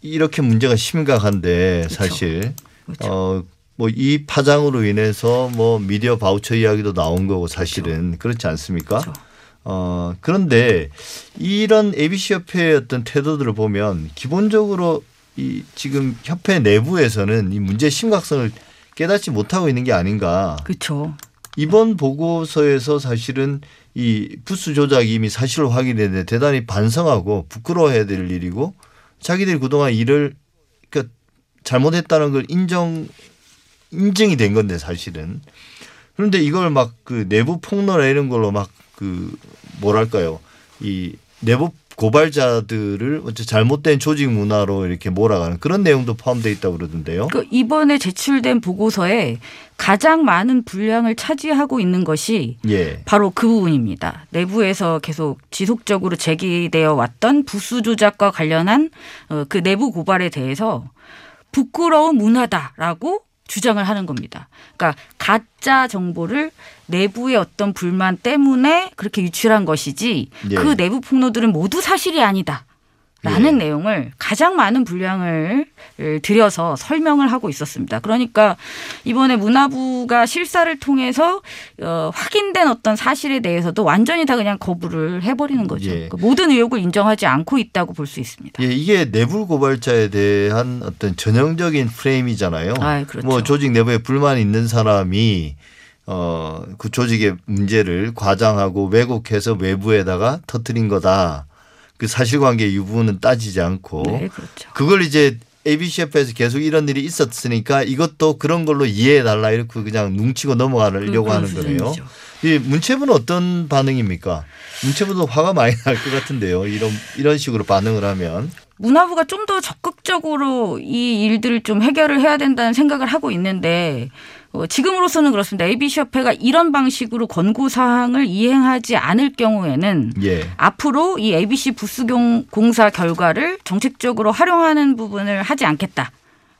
이렇게 문제가 심각한데 그렇죠. 사실 그렇죠. 어, 뭐 이 파장으로 인해서 뭐 미디어 바우처 이야기도 나온 거고 사실은 그렇지 않습니까? 어, 그런데 이런 ABC 협회의 어떤 태도들을 보면 기본적으로 이 지금 협회 내부에서는 이 문제의 심각성을 깨닫지 못하고 있는 게 아닌가. 그렇죠. 이번 보고서에서 사실은 이 부수 조작이 이미 사실로 확인됐는데 대단히 반성하고 부끄러워해야 될 일이고 자기들이 그동안 일을 그러니까 잘못했다는 걸 인정 인증이 된 건데 사실은 그런데 이걸 막 그 내부 폭로나 이런 걸로 막 그 뭐랄까요 이 내부 고발자들을 어째 잘못된 조직 문화로 이렇게 몰아가는 그런 내용도 포함되어 있다고 그러던데요. 그 이번에 제출된 보고서에 가장 많은 분량을 차지하고 있는 것이 예. 바로 그 부분입니다. 내부에서 계속 지속적으로 제기되어 왔던 부수 조작과 관련한 어, 그 내부 고발에 대해서 부끄러운 문화다라고 주장을 하는 겁니다. 그러니까 가짜 정보를 내부의 어떤 불만 때문에 그렇게 유출한 것이지 예. 그 내부 폭로들은 모두 사실이 아니다. 라는 예. 내용을 가장 많은 분량을 들여서 설명을 하고 있었습니다. 그러니까 이번에 문화부가 실사를 통해서 어, 확인된 어떤 사실에 대해서도 완전히 다 그냥 거부를 해버리는 거죠. 예. 그러니까 모든 의혹을 인정하지 않고 있다고 볼 수 있습니다. 예, 이게 내부 고발자에 대한 어떤 전형적인 프레임이잖아요. 아, 그렇죠. 뭐 조직 내부에 불만이 있는 사람이 어, 그 조직의 문제를 과장하고 왜곡해서 외부에다가 터뜨린 거다. 그 사실관계 유부는 따지지 않고 네, 그렇죠. 그걸 이제 ABC협회에서 계속 이런 일이 있었으니까 이것도 그런 걸로 이해해 달라 이렇게 그냥 뭉치고 넘어가려고 그런 하는 거네요. 이 문체부는 어떤 반응입니까? 문체부도 화가 많이 날 것 같은데요. 이런 이런 식으로 반응을 하면 문화부가 좀 더 적극적으로 이 일들을 좀 해결을 해야 된다는 생각을 하고 있는데 어, 지금으로서는 그렇습니다. ABC 협회가 이런 방식으로 권고 사항을 이행하지 않을 경우에는 예. 앞으로 이 ABC 부스 공- 공사 결과를 정책적으로 활용하는 부분을 하지 않겠다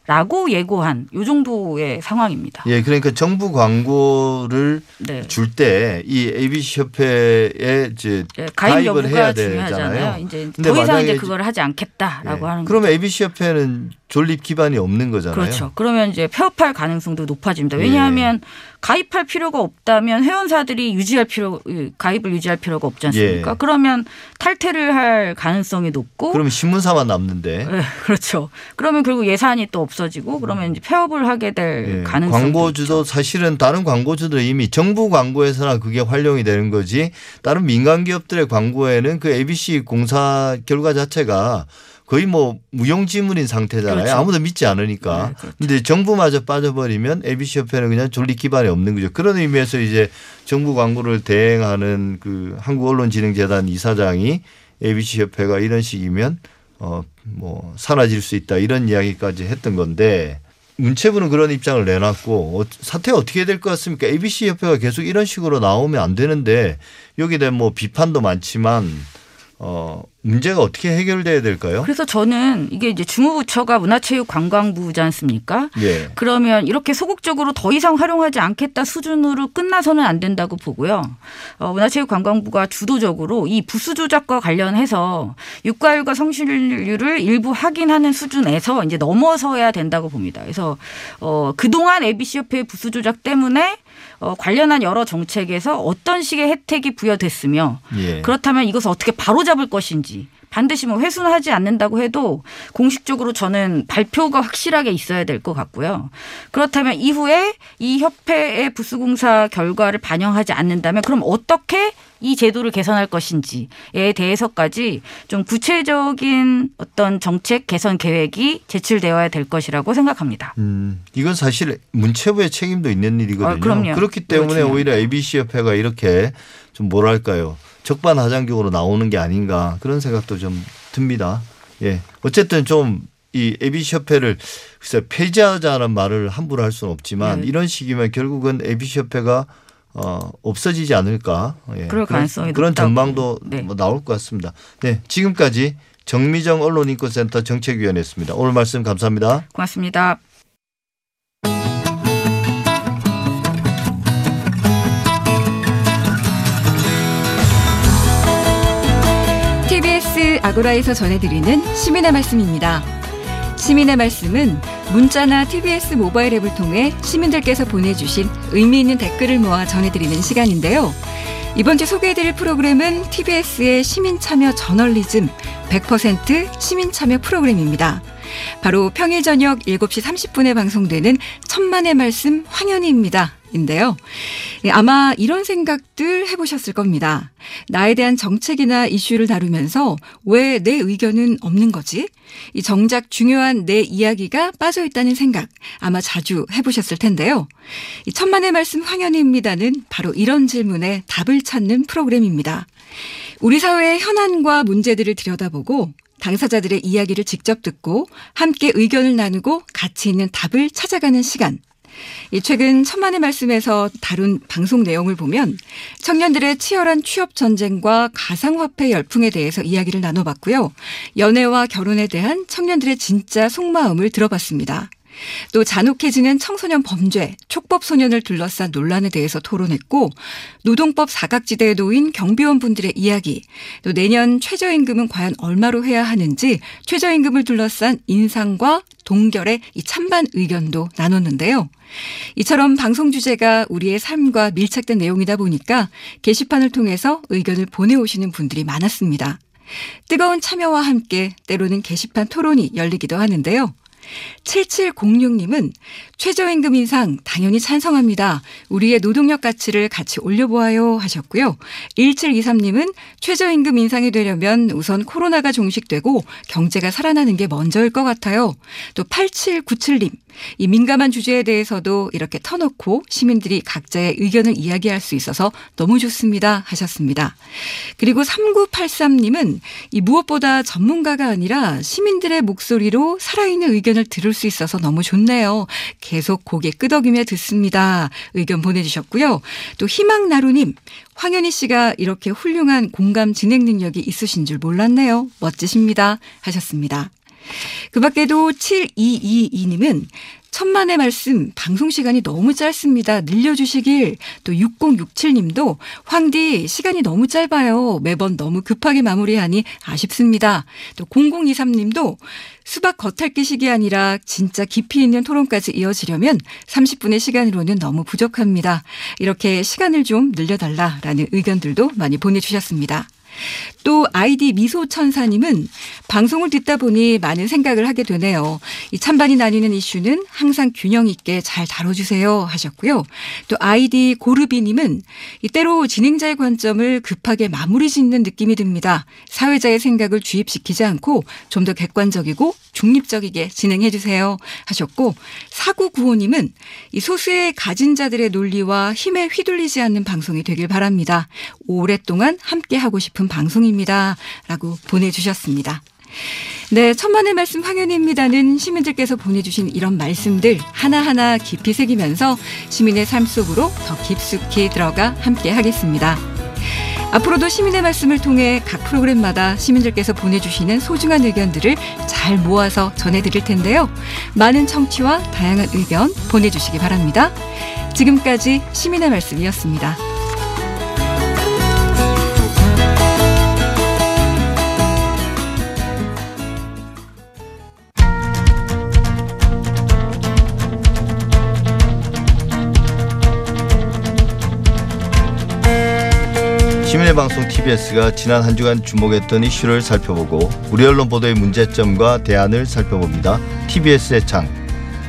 라고 예고한 요 정도의 상황입니다. 예, 그러니까 정부 광고를 네. 줄때 이 ABC 협회에 이제 예, 가입 가입을 해야. 되잖아요. 이제 더 이상 이제 그걸 하지 않겠다라고 예. 하는. 그러면 ABC 협회는 존립 기반이 없는 거잖아요. 그렇죠. 그러면 이제 폐업할 가능성도 높아집니다. 예. 왜냐하면 가입할 필요가 없다면 회원사들이 유지할 필요 가입을 유지할 필요가 없지 않습니까? 예. 그러면 탈퇴를 할 가능성이 높고 그러면 신문사만 남는데 네, 그렇죠. 그러면 결국 예산이 또 없어 지고 그러면 이제 폐업을 하게 될 예. 가능성이 광고주도 사실은 다른 광고주도 이미 정부 광고에서나 그게 활용이 되는 거지 다른 민간 기업들의 광고에는 그 ABC 공사 결과 자체가 거의 뭐 무용지물인 상태잖아요. 그렇죠. 아무도 믿지 않으니까. 네, 그렇죠. 근데 정부마저 빠져버리면 ABC 협회는 그냥 존립 기반이 없는 거죠. 그런 의미에서 이제 정부 광고를 대행하는 그 한국언론진흥재단 이사장이 ABC 협회가 이런 식이면 어 뭐 사라질 수 있다 이런 이야기까지 했던 건데 문체부는 그런 입장을 내놨고 어, 사태가 어떻게 될 것 같습니까? ABC 협회가 계속 이런 식으로 나오면 안 되는데 여기에 대한 뭐 비판도 많지만 어 문제가 어떻게 해결돼야 될까요? 그래서 저는 이게 이제 주무부처가 문화체육관광부지 않습니까? 예. 그러면 이렇게 소극적으로 더 이상 활용하지 않겠다 수준으로 끝나서는 안 된다고 보고요. 어, 문화체육관광부가 주도적으로 이 부수 조작과 관련해서 육가율과 성실률을 일부 확인하는 수준에서 이제 넘어서야 된다고 봅니다. 그래서 어, 그동안 ABC 협회의 부수 조작 때문에 어, 관련한 여러 정책에서 어떤 식의 혜택이 부여됐으며 예. 그렇다면 이것을 어떻게 바로잡을 것인지 반드시 뭐 회수하지 않는다고 해도 공식적으로 저는 발표가 확실하게 있어야 될 것 같고요. 그렇다면 이후에 이 협회의 부수공사 결과를 반영하지 않는다면 그럼 어떻게 이 제도를 개선할 것인지에 대해서까지 좀 구체적인 어떤 정책 개선 계획이 제출되어야 될 것이라고 생각합니다. 음, 이건 사실 문체부의 책임도 있는 일이거든요. 아, 그럼요. 그렇기 때문에. 오히려 ABC 협회가 이렇게 좀 뭐랄까요 적반하장적으로 나오는 게 아닌가 그런 생각도 좀 듭니다. 예, 어쨌든 좀이 ABC 협회를 글쎄 폐지하자는 말을 함부로 할 수는 없지만 네. 이런 식이면 결국은 ABC 협회가 어, 없어지지 않을까. 예. 그럴 그런- 가능성이 그런 높다고. 전망도 네. 뭐 나올 것 같습니다. 네, 지금까지 정미정 언론인권센터 정책위원회였습니다. 오늘 말씀 감사합니다. 고맙습니다. TBS 아고라에서 전해드리는 시민의 말씀입니다. 시민의 말씀은 문자나 TBS 모바일 앱을 통해 시민들께서 보내주신 의미 있는 댓글을 모아 전해드리는 시간인데요. 이번 주 소개해드릴 프로그램은 TBS의 시민참여 저널리즘 100% 시민참여 프로그램입니다. 바로 평일 저녁 7시 30분에 방송되는 천만의 말씀 황현희입니다. 인데요. 예, 아마 이런 생각들 해보셨을 겁니다. 나에 대한 정책이나 이슈를 다루면서 왜 내 의견은 없는 거지? 이 정작 중요한 내 이야기가 빠져 있다는 생각 아마 자주 해보셨을 텐데요. 이 천만의 말씀 황현희입니다는 바로 이런 질문에 답을 찾는 프로그램입니다. 우리 사회의 현안과 문제들을 들여다보고 당사자들의 이야기를 직접 듣고 함께 의견을 나누고 가치 있는 답을 찾아가는 시간. 이 최근 천만의 말씀에서 다룬 방송 내용을 보면 청년들의 치열한 취업 전쟁과 가상화폐 열풍에 대해서 이야기를 나눠봤고요. 연애와 결혼에 대한 청년들의 진짜 속마음을 들어봤습니다. 또 잔혹해지는 청소년 범죄, 촉법 소년을 둘러싼 논란에 대해서 토론했고 노동법 사각지대에 놓인 경비원 분들의 이야기, 또 내년 최저임금은 과연 얼마로 해야 하는지 최저임금을 둘러싼 인상과 동결의 이 찬반 의견도 나눴는데요. 이처럼 방송 주제가 우리의 삶과 밀착된 내용이다 보니까 게시판을 통해서 의견을 보내오시는 분들이 많았습니다. 뜨거운 참여와 함께 때로는 게시판 토론이 열리기도 하는데요. 7706님은 최저임금 인상 당연히 찬성합니다. 우리의 노동력 가치를 같이 올려보아요 하셨고요. 1723님은 최저임금 인상이 되려면 우선 코로나가 종식되고 경제가 살아나는 게 먼저일 것 같아요. 또 8797님. 이 민감한 주제에 대해서도 이렇게 터놓고 시민들이 각자의 의견을 이야기할 수 있어서 너무 좋습니다 하셨습니다. 그리고 3983님은 이 무엇보다 전문가가 아니라 시민들의 목소리로 살아있는 의견을 들을 수 있어서 너무 좋네요. 계속 고개 끄덕이며 듣습니다. 의견 보내주셨고요. 또 희망나루님, 황현희 씨가 이렇게 훌륭한 공감 진행 능력이 있으신 줄 몰랐네요. 멋지십니다. 하셨습니다. 그 밖에도 7222님은 천만의 말씀 방송 시간이 너무 짧습니다. 늘려주시길 또 6067님도 황디 시간이 너무 짧아요. 매번 너무 급하게 마무리하니 아쉽습니다. 또 0023님도 수박 겉핥기식이 아니라 진짜 깊이 있는 토론까지 이어지려면 30분의 시간으로는 너무 부족합니다. 이렇게 시간을 좀 늘려달라라는 의견들도 많이 보내주셨습니다. 또 아이디 미소천사님은 방송을 듣다 보니 많은 생각을 하게 되네요. 이 찬반이 나뉘는 이슈는 항상 균형 있게 잘 다뤄주세요 하셨고요. 또 아이디 고르비님은 때로 진행자의 관점을 급하게 마무리 짓는 느낌이 듭니다. 사회자의 생각을 주입시키지 않고 좀 더 객관적이고 중립적이게 진행해 주세요 하셨고 사구 구호님은 이 소수의 가진 자들의 논리와 힘에 휘둘리지 않는 방송이 되길 바랍니다. 오랫동안 함께 하고 싶은 방송입니다. 라고 보내주셨습니다. 네, 천만의 말씀 황현입니다는 시민들께서 보내주신 이런 말씀들 하나하나 깊이 새기면서 시민의 삶 속으로 더 깊숙이 들어가 함께 하겠습니다. 앞으로도 시민의 말씀을 통해 각 프로그램마다 시민들께서 보내주시는 소중한 의견들을 잘 모아서 전해드릴 텐데요. 많은 청취와 다양한 의견 보내주시기 바랍니다. 지금까지 시민의 말씀이었습니다. 방송 TBS가 지난 한 주간 주목했던 이슈를 살펴보고 우리 언론 보도의 문제점과 대안을 살펴봅니다. TBS의 창.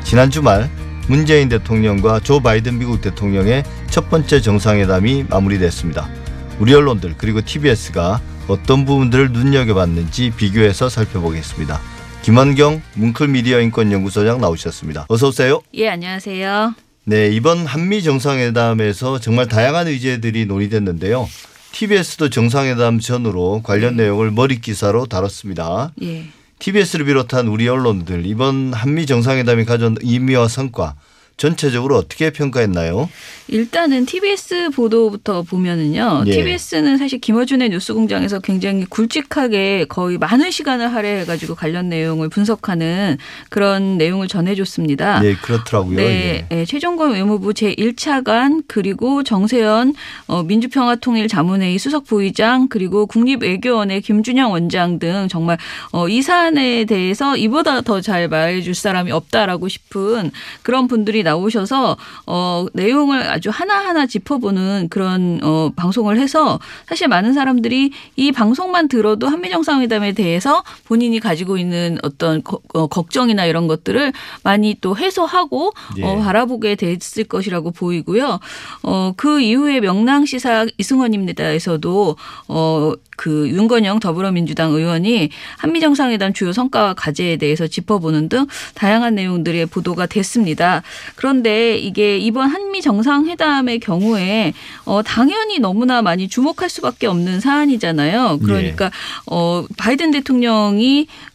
지난 주말 문재인 대통령과 조 바이든 미국 대통령의 첫 번째 정상회담이 마무리됐습니다. 우리 언론들 그리고 TBS가 어떤 부분들을 눈여겨봤는지 비교해서 살펴보겠습니다. 김원경 뭉클미디어 인권연구소장 나오셨습니다. 어서 오세요. 예, 안녕하세요. 네, 이번 한미 정상회담에서 정말 다양한 의제들이 논의됐는데요. TBS도 정상회담 전으로 관련 내용을 머리 기사로 다뤘습니다. 예. TBS를 비롯한 우리 언론들 이번 한미 정상회담이 가져온 의미와 성과 전체적으로 어떻게 평가했나요? 일단은 TBS 보도부터 보면은요. 예. TBS는 사실 김어준의 뉴스공장에서 굉장히 굵직하게 거의 많은 시간을 할애해가지고 관련 내용을 분석하는 그런 내용을 전해줬습니다. 네, 그렇더라고요. 네, 예. 네, 최종권 외무부 제 1차관 그리고 정세현 어, 민주평화통일자문회의 수석 부의장 그리고 국립외교원의 김준영 원장 등 정말 어, 이 사안에 대해서 이보다 더 잘 말해줄 사람이 없다라고 싶은 그런 분들이 나오셔서 어, 내용을 아주 하나하나 짚어보는 그런 어, 방송을 해서 사실 많은 사람들이 이 방송만 들어도 한미 정상회담에 대해서 본인이 가지고 있는 어떤 거- 어, 걱정이나 이런 것들을 많이 또 해소하고 예. 어, 바라보게 됐을 것이라고 보이고요. 어, 그 이후에 명랑 시사 이승원입니다에서도 어, 그 윤건영 더불어민주당 의원이 한미 정상회담 주요 성과와 과제에 대해서 짚어보는 등 다양한 내용들의 보도가 됐습니다. 그런데 이게 이번 한미 정상회담의 경우에 어, 당연히 너무나 많이 주목할 수밖에 없는 사안이잖아요. 그러니까 어, 바이든 대통령이 그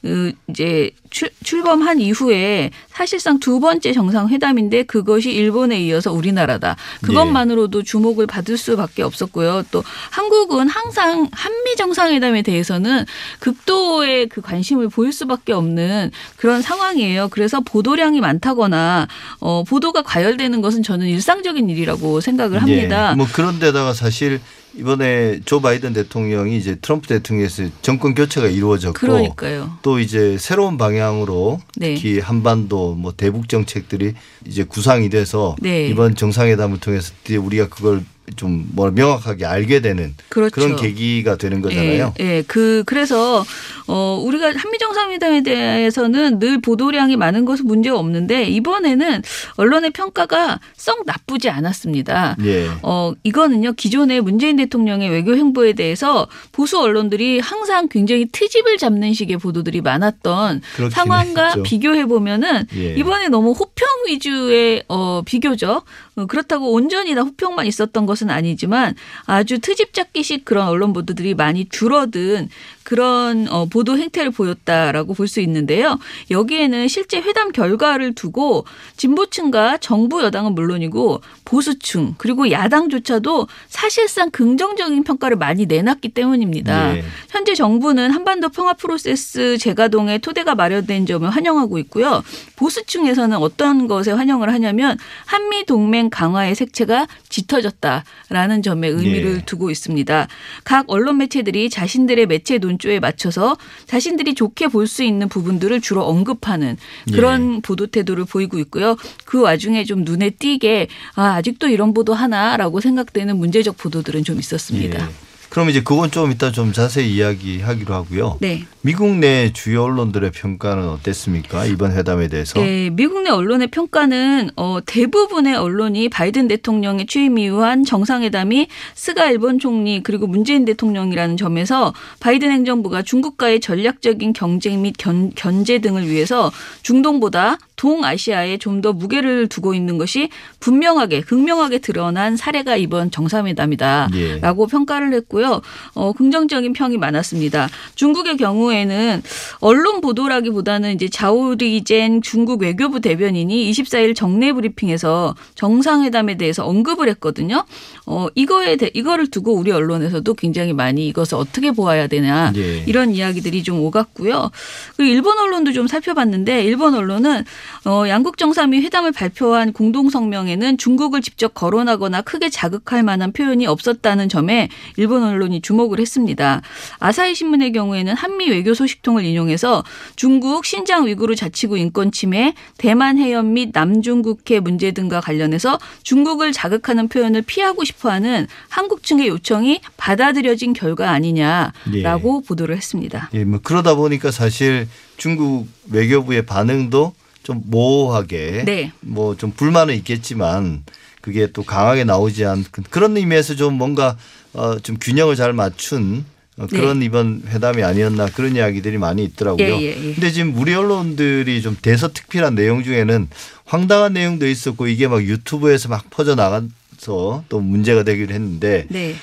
이제 출, 출범한 이후에 사실상 두 번째 정상회담인데 그것이 일본에 이어서 우리나라다. 그것만으로도 주목을 받을 수밖에 없었고요. 또 한국은 항상 한미 정상회담에 대해서는 극도의 그 관심을 보일 수밖에 없는 그런 상황이에요. 그래서 보도량이 많다거나 어, 보도가 과열되는 것은 저는 일상적인 일이라고 생각을 합니다. 예. 뭐 그런데다가 사실 이번에 조 바이든 대통령이 이제 트럼프 대통령에서 정권 교체가 이루어졌고 그러니까요. 또 이제 새로운 방향으로 네. 특히 한반도 뭐 대북 정책들이 이제 구상이 돼서 네. 이번 정상회담을 통해서 우리가 그걸 좀뭐 명확하게 알게 되는 그렇죠. 런 계기가 되는 거잖아요. 예, 예. 그 그래서 어 우리가 한미 정상회담에 대해서는 늘 보도량이 많은 것은 문제가 없는데 이번에는 언론의 평가가 썩 나쁘지 않았습니다. 예. 어, 이거는요, 기존의 문재인 대통령의 외교 행보에 대해서 보수 언론들이 항상 굉장히 트집을 잡는 식의 보도들이 많았던 상황과 했죠. 비교해 보면은 예. 이번에 너무 호평 위주의 어, 비교죠. 어, 그렇다고 온전히 다 호평만 있었던 것은 아니지만 아주 트집 잡기식 그런 언론 보도들이 많이 줄어든 그런 어, 보도 행태를 보였다라고 볼 수 있는데요. 여기에는 실제 회담 결과를 두고 진보층과 정부 여당은 물론이고 보수층 그리고 야당조차도 사실상 긍정적인 평가를 많이 내놨기 때문입니다. 예. 현재 정부는 한반도 평화 프로세스 재가동의 토대가 마련된 점을 환영하고 있고요. 보수층에서는 어떤 것에 환영을 하냐면 한미 동맹 강화의 색채가 짙어졌다라는 점에 의미를 예. 두고 있습니다. 각 언론 매체들이 자신들의 매체 논조에 맞춰서 자신들이 좋게 볼 수 있는 부분들을 주로 언급하는 그런 보도 태도를 보이고 있고요. 그 와중에 좀 눈에 띄게 아, 아직도 이런 보도 하나라고 생각되는 문제적 보도들은 좀 있었습니다. 예. 그럼 이제 그건 좀 이따 좀 자세히 이야기하기로 하고요. 네. 미국 내 주요 언론들의 평가는 어땠습니까? 이번 회담에 대해서. 네, 미국 내 언론의 평가는 어, 대부분의 언론이 바이든 대통령의 취임 이후 한 정상회담이 스가 일본 총리 그리고 문재인 대통령이라는 점에서 바이든 행정부가 중국과의 전략적인 경쟁 및 견, 견제 등을 위해서 중동보다 동아시아에 좀 더 무게를 두고 있는 것이 분명하게 극명하게 드러난 사례가 이번 정상회담이다라고 예. 평가를 했고요. 어, 긍정적인 평이 많았습니다. 중국의 경우에는 언론 보도라기보다는 이제 자오리젠 중국 외교부 대변인이 24일 정례 브리핑에서 정상회담에 대해서 언급을 했거든요. 어, 이거에 대, 이거를 두고 우리 언론에서도 굉장히 많이 이것을 어떻게 보아야 되냐 예. 이런 이야기들이 좀 오갔고요. 그리고 일본 언론도 좀 살펴봤는데 일본 언론은 어, 양국 정상이 회담을 발표한 공동 성명에는 중국을 직접 거론하거나 크게 자극할 만한 표현이 없었다는 점에 일본 언론이 주목을 했습니다. 아사히 신문의 경우에는 한미 외교 소식통을 인용해서 중국 신장 위구르 자치구 인권 침해, 대만 해협 및 남중국해 문제 등과 관련해서 중국을 자극하는 표현을 피하고 싶어하는 한국 측의 요청이 받아들여진 결과 아니냐라고 보도를 했습니다. 예, 뭐 그러다 보니까 사실 중국 외교부의 반응도 좀 모호하게 네. 뭐좀 불만은 있겠지만 그게 또 강하게 나오지 않 그런 의미에서 좀 뭔가 어좀 균형을 잘 맞춘 어, 그런 이번 회담이 아니었나 그런 이야기들이 많이 있더라고요. 네. 예, 예, 예. 근데 지금 우리 언론들이 좀 대서특필한 내용 중에는 황당한 내용도 있었고 이게 막 유튜브에서 막 퍼져 나가서 또 문제가 되기도 했는데 네.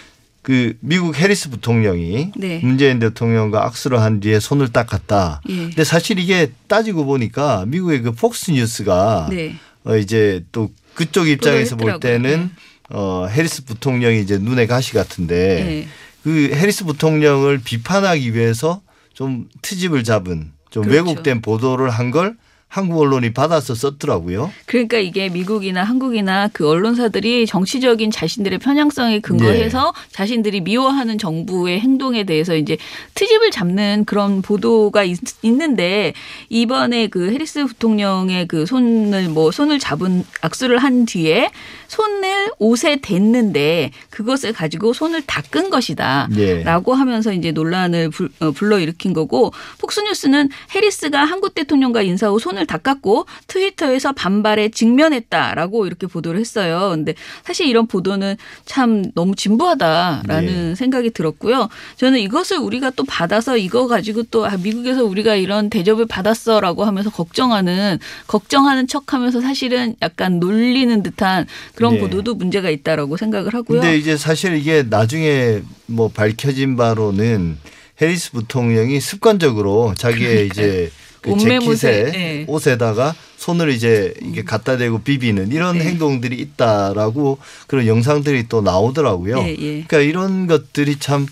그 미국 해리스 부통령이 네. 문재인 대통령과 악수를 한 뒤에 손을 닦았다. 예. 근데 사실 이게 따지고 보니까 미국의 그 폭스 뉴스가 네. 어 이제 또 그쪽 입장에서 볼. 때는 어 해리스 부통령이 이제 눈에 가시 같은데 네. 그 해리스 부통령을 비판하기 위해서 좀 트집을 잡은 좀 그렇죠. 왜곡된 보도를 한걸 한국 언론이 받아서 썼더라고요. 그러니까 이게 미국이나 한국이나 그 언론사들이 정치적인 자신들의 편향성에 근거해서 자신들이 미워하는 정부의 행동에 대해서 이제 트집을 잡는 그런 보도가 있, 는데 이번에 그 해리스 부통령의 그 손을 뭐 손을 잡은 악수를 한 뒤에 손을 옷에 댔는데 그것을 가지고 손을 닦은 것이다. 예. 라고 하면서 이제 논란을 불, 어, 불러일으킨 거고 폭스뉴스는 해리스가 한국 대통령과 인사 후 손을 닦았고 트위터에서 반발에 직면했다라고 이렇게 보도를 했어요. 근데 사실 이런 보도는 참 너무 진부하다라는 생각이 들었고요. 저는 이것을 우리가 또 받아서 이거 가지고 또 아, 미국에서 우리가 이런 대접을 받았어라고 하면서 걱정하는 걱정하는 척하면서 사실은 약간 놀리는 듯한 그런 네. 보도도 문제가 있다라고 생각을 하고요. 근데 이제 사실 이게 나중에 뭐 밝혀진 바로는 해리스 부통령이 습관적으로 자기의 이제 그 옷매무 새, 재킷에 네. 옷에다가 손을 이제 이게 갖다 대고 비비는 이런 네. 행동들이 있다라고 그런 영상들이 또 나오더라고요. 예, 예. 그러니까 이런 것들이 참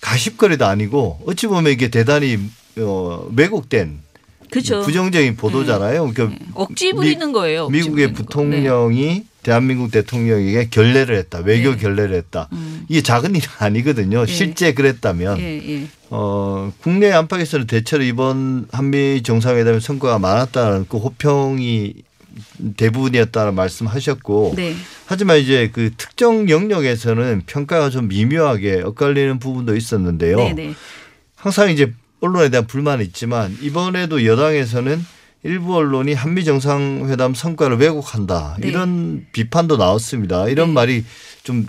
가십거리도 아니고 어찌 보면 이게 대단히 어, 왜곡된 그렇죠. 부정적인 보도잖아요. 그러니까 억지 부리는 거예요. 미국의 거. 네. 부통령이 대한민국 대통령에게 결례를 했다. 외교 네. 결례를 했다. 음. 이게 작은 일이 아니거든요. 네. 실제 그랬다면 예, 예. 어, 국내 안팎에서는 대체로 이번 한미 정상회담의 성과가 많았다는 그 호평이 대부분이었다는 말씀하셨고 네. 하지만 이제 그 특정 영역에서는 평가가 좀 미묘하게 엇갈리는 부분도 있었는데요. 네, 네. 항상 이제 언론에 대한 불만은 있지만 이번에도 여당에서는 일부 언론이 한미 정상회담 성과를 왜곡한다 네. 이런 비판도 나왔습니다. 이런 네. 말이 좀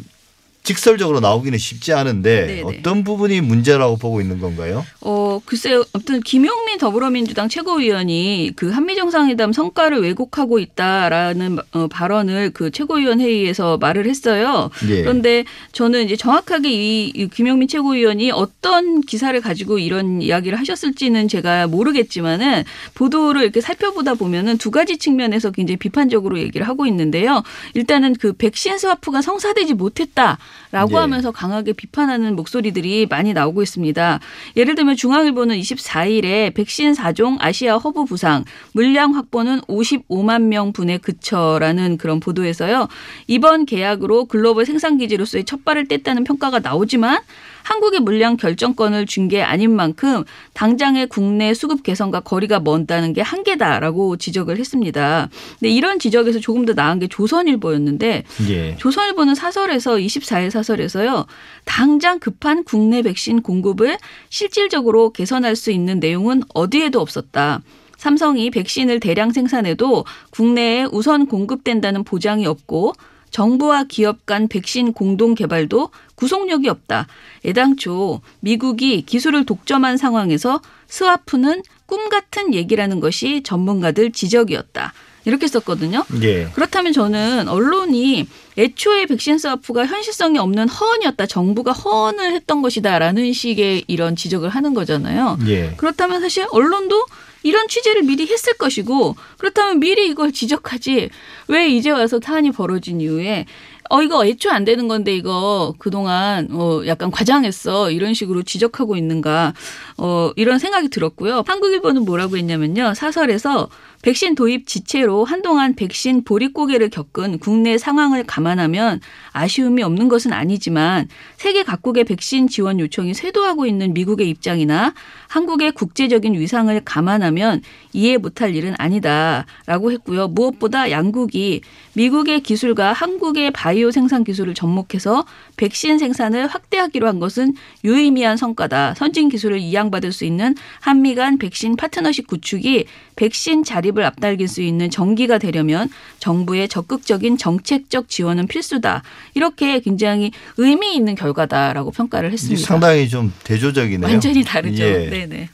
직설적으로 나오기는 쉽지 않은데 네, 네. 어떤 부분이 문제라고 보고 있는 건가요? 어, 글쎄요. 아무튼 김용민 더불어민주당 최고위원이 그 한미 정상회담 성과를 왜곡하고 있다라는 어, 발언을 그 최고위원 회의에서 말을 했어요. 예. 그런데 저는 이제 정확하게 이, 이 김용민 최고위원이 어떤 기사를 가지고 이런 이야기를 하셨을지는 제가 모르겠지만은 보도를 이렇게 살펴보다 보면은 두 가지 측면에서 굉장히 비판적으로 얘기를 하고 있는데요. 일단은 그 백신 스와프가 성사되지 못했다 라고 예. 하면서 강하게 비판하는 목소리들이 많이 나오고 있습니다. 예를 들면 중앙일보는 24일에 백신 4종 아시아 허브 부상 물량 확보는 55만 명 분에 그쳐라는 그런 보도에서요. 이번 계약으로 글로벌 생산 기지로서의 첫 발을 뗐다는 평가가 나오지만 한국의 물량 결정권을 준 게 아닌 만큼 당장의 국내 수급 개선과 거리가 먼다는 게 한계다라고 지적을 했습니다. 근데 이런 지적에서 조금 더 나은 게 조선일보였는데 예. 조선일보는 사설에서 24일 사설에서요. 당장 급한 국내 백신 공급을 실질적으로 개선할 수 있는 내용은 어디에도 없었다. 삼성이 백신을 대량 생산해도 국내에 우선 공급된다는 보장이 없고 정부와 기업 간 백신 공동 개발도 구속력이 없다. 애당초 미국이 기술을 독점한 상황에서 스와프는 꿈 같은 얘기라는 것이 전문가들 지적이었다. 이렇게 썼거든요. 예. 그렇다면 저는 언론이 애초에 백신 스와프가 현실성이 없는 허언이었다. 정부가 허언을 했던 것이다라는 식의 이런 지적을 하는 거잖아요. 예. 그렇다면 사실 언론도 이런 취재를 미리 했을 것이고 그렇다면 미리 이걸 지적하지 왜 이제 와서 사안이 벌어진 이후에 어 이거 애초에 안 되는 건데 이거 그동안 어 약간 과장했어 이런 식으로 지적하고 있는가 어 이런 생각이 들었고요. 한국일보는 뭐라고 했냐면요. 사설에서 백신 도입 지체로 한동안 백신 보릿고개를 겪은 국내 상황을 감안하면 아쉬움이 없는 것은 아니지만 세계 각국의 백신 지원 요청이 쇄도하고 있는 미국의 입장이나 한국의 국제적인 위상을 감안하면 이해 못할 일은 아니다라고 했고요. 무엇보다 양국이 미국의 기술과 한국의 바이오 생산 기술을 접목해서 백신 생산을 확대하기로 한 것은 유의미한 성과다. 선진 기술을 이양받을 수 있는 한미 간 백신 파트너십 구축이 백신 자립 을 앞당길 수 있는 전기가 되려면 정부의 적극적인 정책적 지원은 필수다. 이렇게 굉장히 의미 있는 결과다라고 평가를 했습니다. 상당히 좀 대조적이네요. 완전히 다르죠. 예. 네네.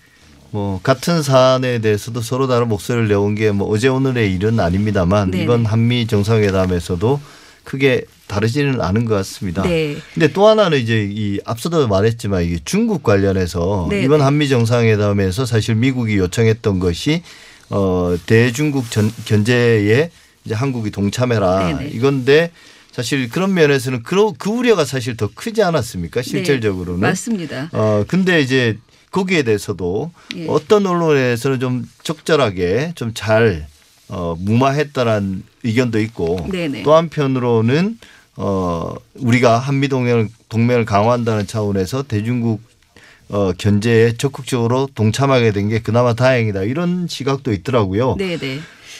뭐 같은 사안에 대해서도 서로 다른 목소리를 내온 게 뭐 어제 오늘의 일은 아닙니다만 네네. 이번 한미 정상회담에서도 크게 다르지는 않은 것 같습니다. 네. 근데 또 하나는 이제 이 앞서도 말했지만 이게 중국 관련해서 네네. 이번 한미 정상회담에서 사실 미국이 요청했던 것이 어 대중국 전, 견제에 이제 한국이 동참해라 네네. 이건데 사실 그런 면에서는 그, 그 우려가 사실 더 크지 않았습니까 실질적으로는 네, 맞습니다. 어 근데 이제 거기에 대해서도 예. 어떤 언론에서는 좀 적절하게 좀잘 어, 무마했다는 의견도 있고 네네. 또 한편으로는 어 우리가 한미 동맹을 동맹을 강화한다는 차원에서 대중국 어 견제에 적극적으로 동참하게 된 게 그나마 다행이다 이런 시각도 있더라고요. 네네.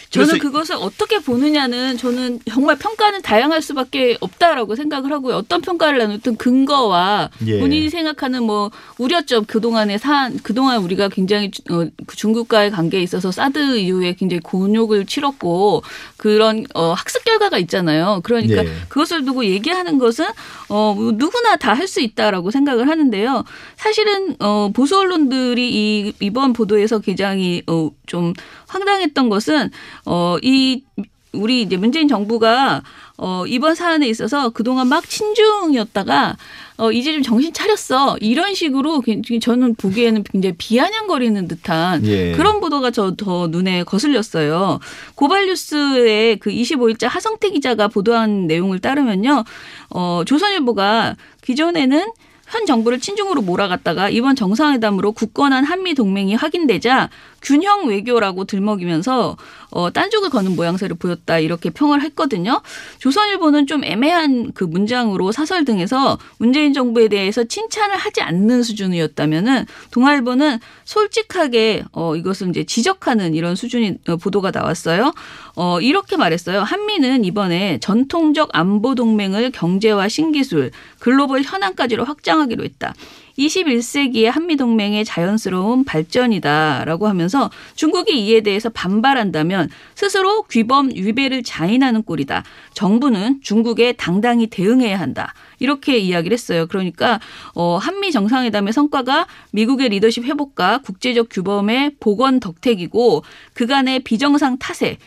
저는 그것을 어떻게 보느냐는 저는 정말 평가는 다양할 수밖에 없다라고 생각을 하고요. 어떤 평가를 나누든 근거와 예. 본인이 생각하는 뭐 우려점 그동안의 사안 그동안 우리가 굉장히 주- 어, 그 중국과의 관계에 있어서 사드 이후에 굉장히 곤욕을 치렀고 그런 어, 학습 결과가 있잖아요. 그러니까 예. 그것을 두고 얘기하는 것은 어, 뭐 누구나 다 할 수 있다라고 생각을 하는데요. 사실은 어, 보수 언론들이 이 이번 보도에서 굉장히 어, 좀 황당했던 것은 어, 이 우리 이제 문재인 정부가 어, 이번 사안에 있어서 그동안 막 친중이었다가 어, 이제 좀 정신 차렸어. 이런 식으로 굉장히 저는 보기에는 굉장히 비아냥거리는 듯한 예. 그런 보도가 저 더 눈에 거슬렸어요. 고발뉴스의 그 25일자 하성태 기자가 보도한 내용을 따르면요. 어, 조선일보가 기존에는 현 정부를 친중으로 몰아갔다가 이번 정상회담으로 굳건한 한미 동맹이 확인되자 균형 외교라고 들먹이면서 어, 딴죽을 거는 모양새를 보였다 이렇게 평을 했거든요. 조선일보는 좀 애매한 그 문장으로 사설 등에서 문재인 정부에 대해서 칭찬을 하지 않는 수준이었다면은 동아일보는 솔직하게 어, 이것을 이제 지적하는 이런 수준의 어, 보도가 나왔어요. 어, 이렇게 말했어요. 한미는 이번에 전통적 안보 동맹을 경제와 신기술, 글로벌 현안까지로 확장하기로 했다. 21세기의 한미동맹의 자연스러운 발전이다라고 하면서 중국이 이에 대해서 반발한다면 스스로 귀범 위배를 자인하는 꼴이다. 정부는 중국에 당당히 대응해야 한다. 이렇게 이야기를 했어요. 그러니까 어, 한미 정상회담의 성과가 미국의 리더십 회복과 국제적 규범의 복원 덕택이고 그간의 비정상 타세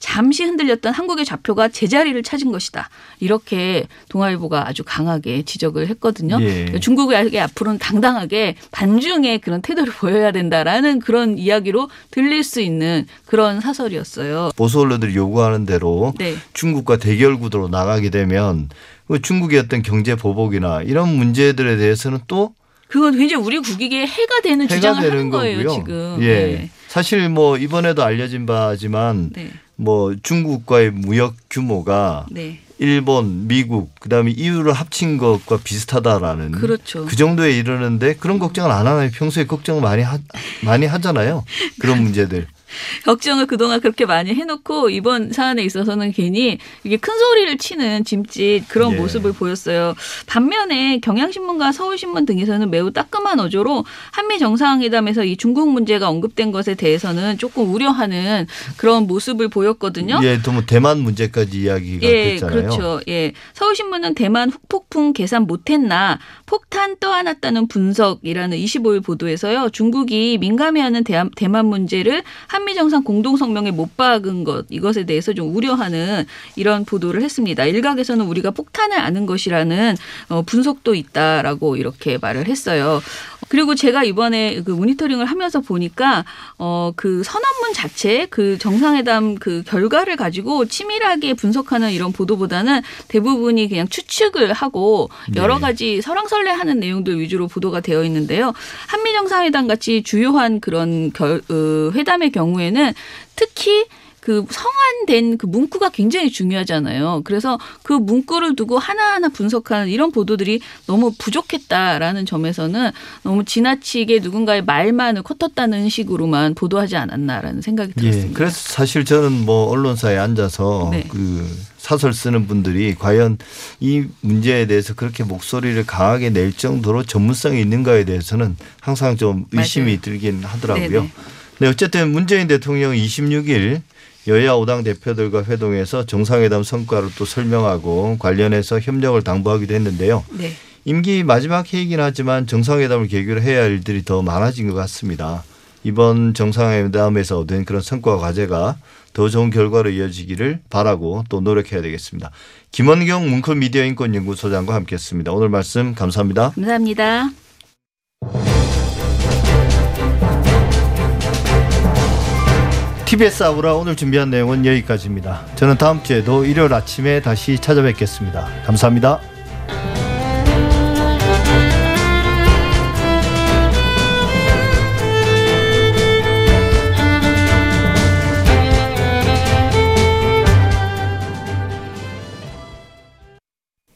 잠시 흔들렸던 한국의 좌표가 제자리를 찾은 것이다. 이렇게 동아일보가 아주 강하게 지적을 했거든요. 예. 중국이 앞으로는 당당하게 반중의 그런 태도를 <laughs> 보여야 된다라는 그런 이야기로 들릴 수 있는 그런 사설이었어요. 보수 언론들이 요구하는 대로 네. 중국과 대결 구도로 나가게 되면 그 중국의 어떤 경제 보복이나 이런 문제들에 대해서는 또 그건 굉장히 우리 국익에 해가 되는 해가 주장을 되는 하는 거예요, 거고요. 지금. 예. 네. 사실 뭐 이번에도 알려진 바지만 네. 뭐 중국과의 무역 규모가 네. 일본, 미국, 그다음에 EU를 합친 것과 비슷하다라는 그렇죠. 그 정도에 이르는데 그런 걱정을 안 하나요? 평소에 걱정을 많이 하, 많이 하잖아요. 그런 문제들. <laughs> 걱정을 그동안 그렇게 많이 해놓고 이번 사안에 있어서는 괜히 이게 큰 소리를 치는 짐짓 그런 예. 모습을 보였어요. 반면에 경향신문과 서울신문 등에서는 매우 따끔한 어조로 한미 정상회담에서 이 중국 문제가 언급된 것에 대해서는 조금 우려하는 그런 모습을 보였거든요. 예, 또뭐 대만 문제까지 이야기가 예, 됐잖아요. 그렇죠. 예. 서울신문은 대만 훅폭풍 계산 못했나 폭탄 떠안았다는 분석이라는 25일 보도에서요. 중국이 민감해하는 대만 문제를 한미 정상 공동 성명에 못 박은 것 이것에 대해서 좀 우려하는 이런 보도를 했습니다. 일각에서는 우리가 폭탄을 아는 것이라는 어, 분석도 있다라고 이렇게 말을 했어요. 그리고 제가 이번에 그 모니터링을 하면서 보니까 어 그 선언문 자체 그 정상회담 그 결과를 가지고 치밀하게 분석하는 이런 보도보다는 대부분이 그냥 추측을 하고 여러 네. 가지 설왕설래하는 내용들 위주로 보도가 되어 있는데요. 한미 정상회담 같이 주요한 그런 결, 어, 회담의 경우 에는 특히 그 성안된 그 문구가 굉장히 중요하잖아요. 그래서 그 문구를 두고 하나하나 분석하는 이런 보도들이 너무 부족했다라는 점에서는 너무 지나치게 누군가의 말만을 컸었다는 식으로만 보도하지 않았나라는 생각이 예, 들었습니다. 그래서 사실 저는 뭐 언론사에 앉아서 네. 그 사설 쓰는 분들이 과연 이 문제에 대해서 그렇게 목소리를 강하게 낼 정도로 전문성이 있는가에 대해서는 항상 좀 의심이 맞아요. 들긴 하더라고요. 네네. 네, 어쨌든 문재인 대통령은 26일 여야 5당 대표들과 회동해서 정상회담 성과를 또 설명하고 관련해서 협력을 당부하기도 했는데요. 네. 임기 마지막 회의긴 하지만 정상회담을 계기로 해야 할 일들이 더 많아진 것 같습니다. 이번 정상회담에서 얻은 그런 성과 과제가 더 좋은 결과로 이어지기를 바라고 또 노력해야 되겠습니다. 김원경 뭉클 미디어 인권 연구소장과 함께했습니다. 오늘 말씀 감사합니다. 감사합니다. TBS 아우라 오늘 준비한 내용은 여기까지입니다. 저는 다음 주에도 일요일 아침에 다시 찾아뵙겠습니다. 감사합니다.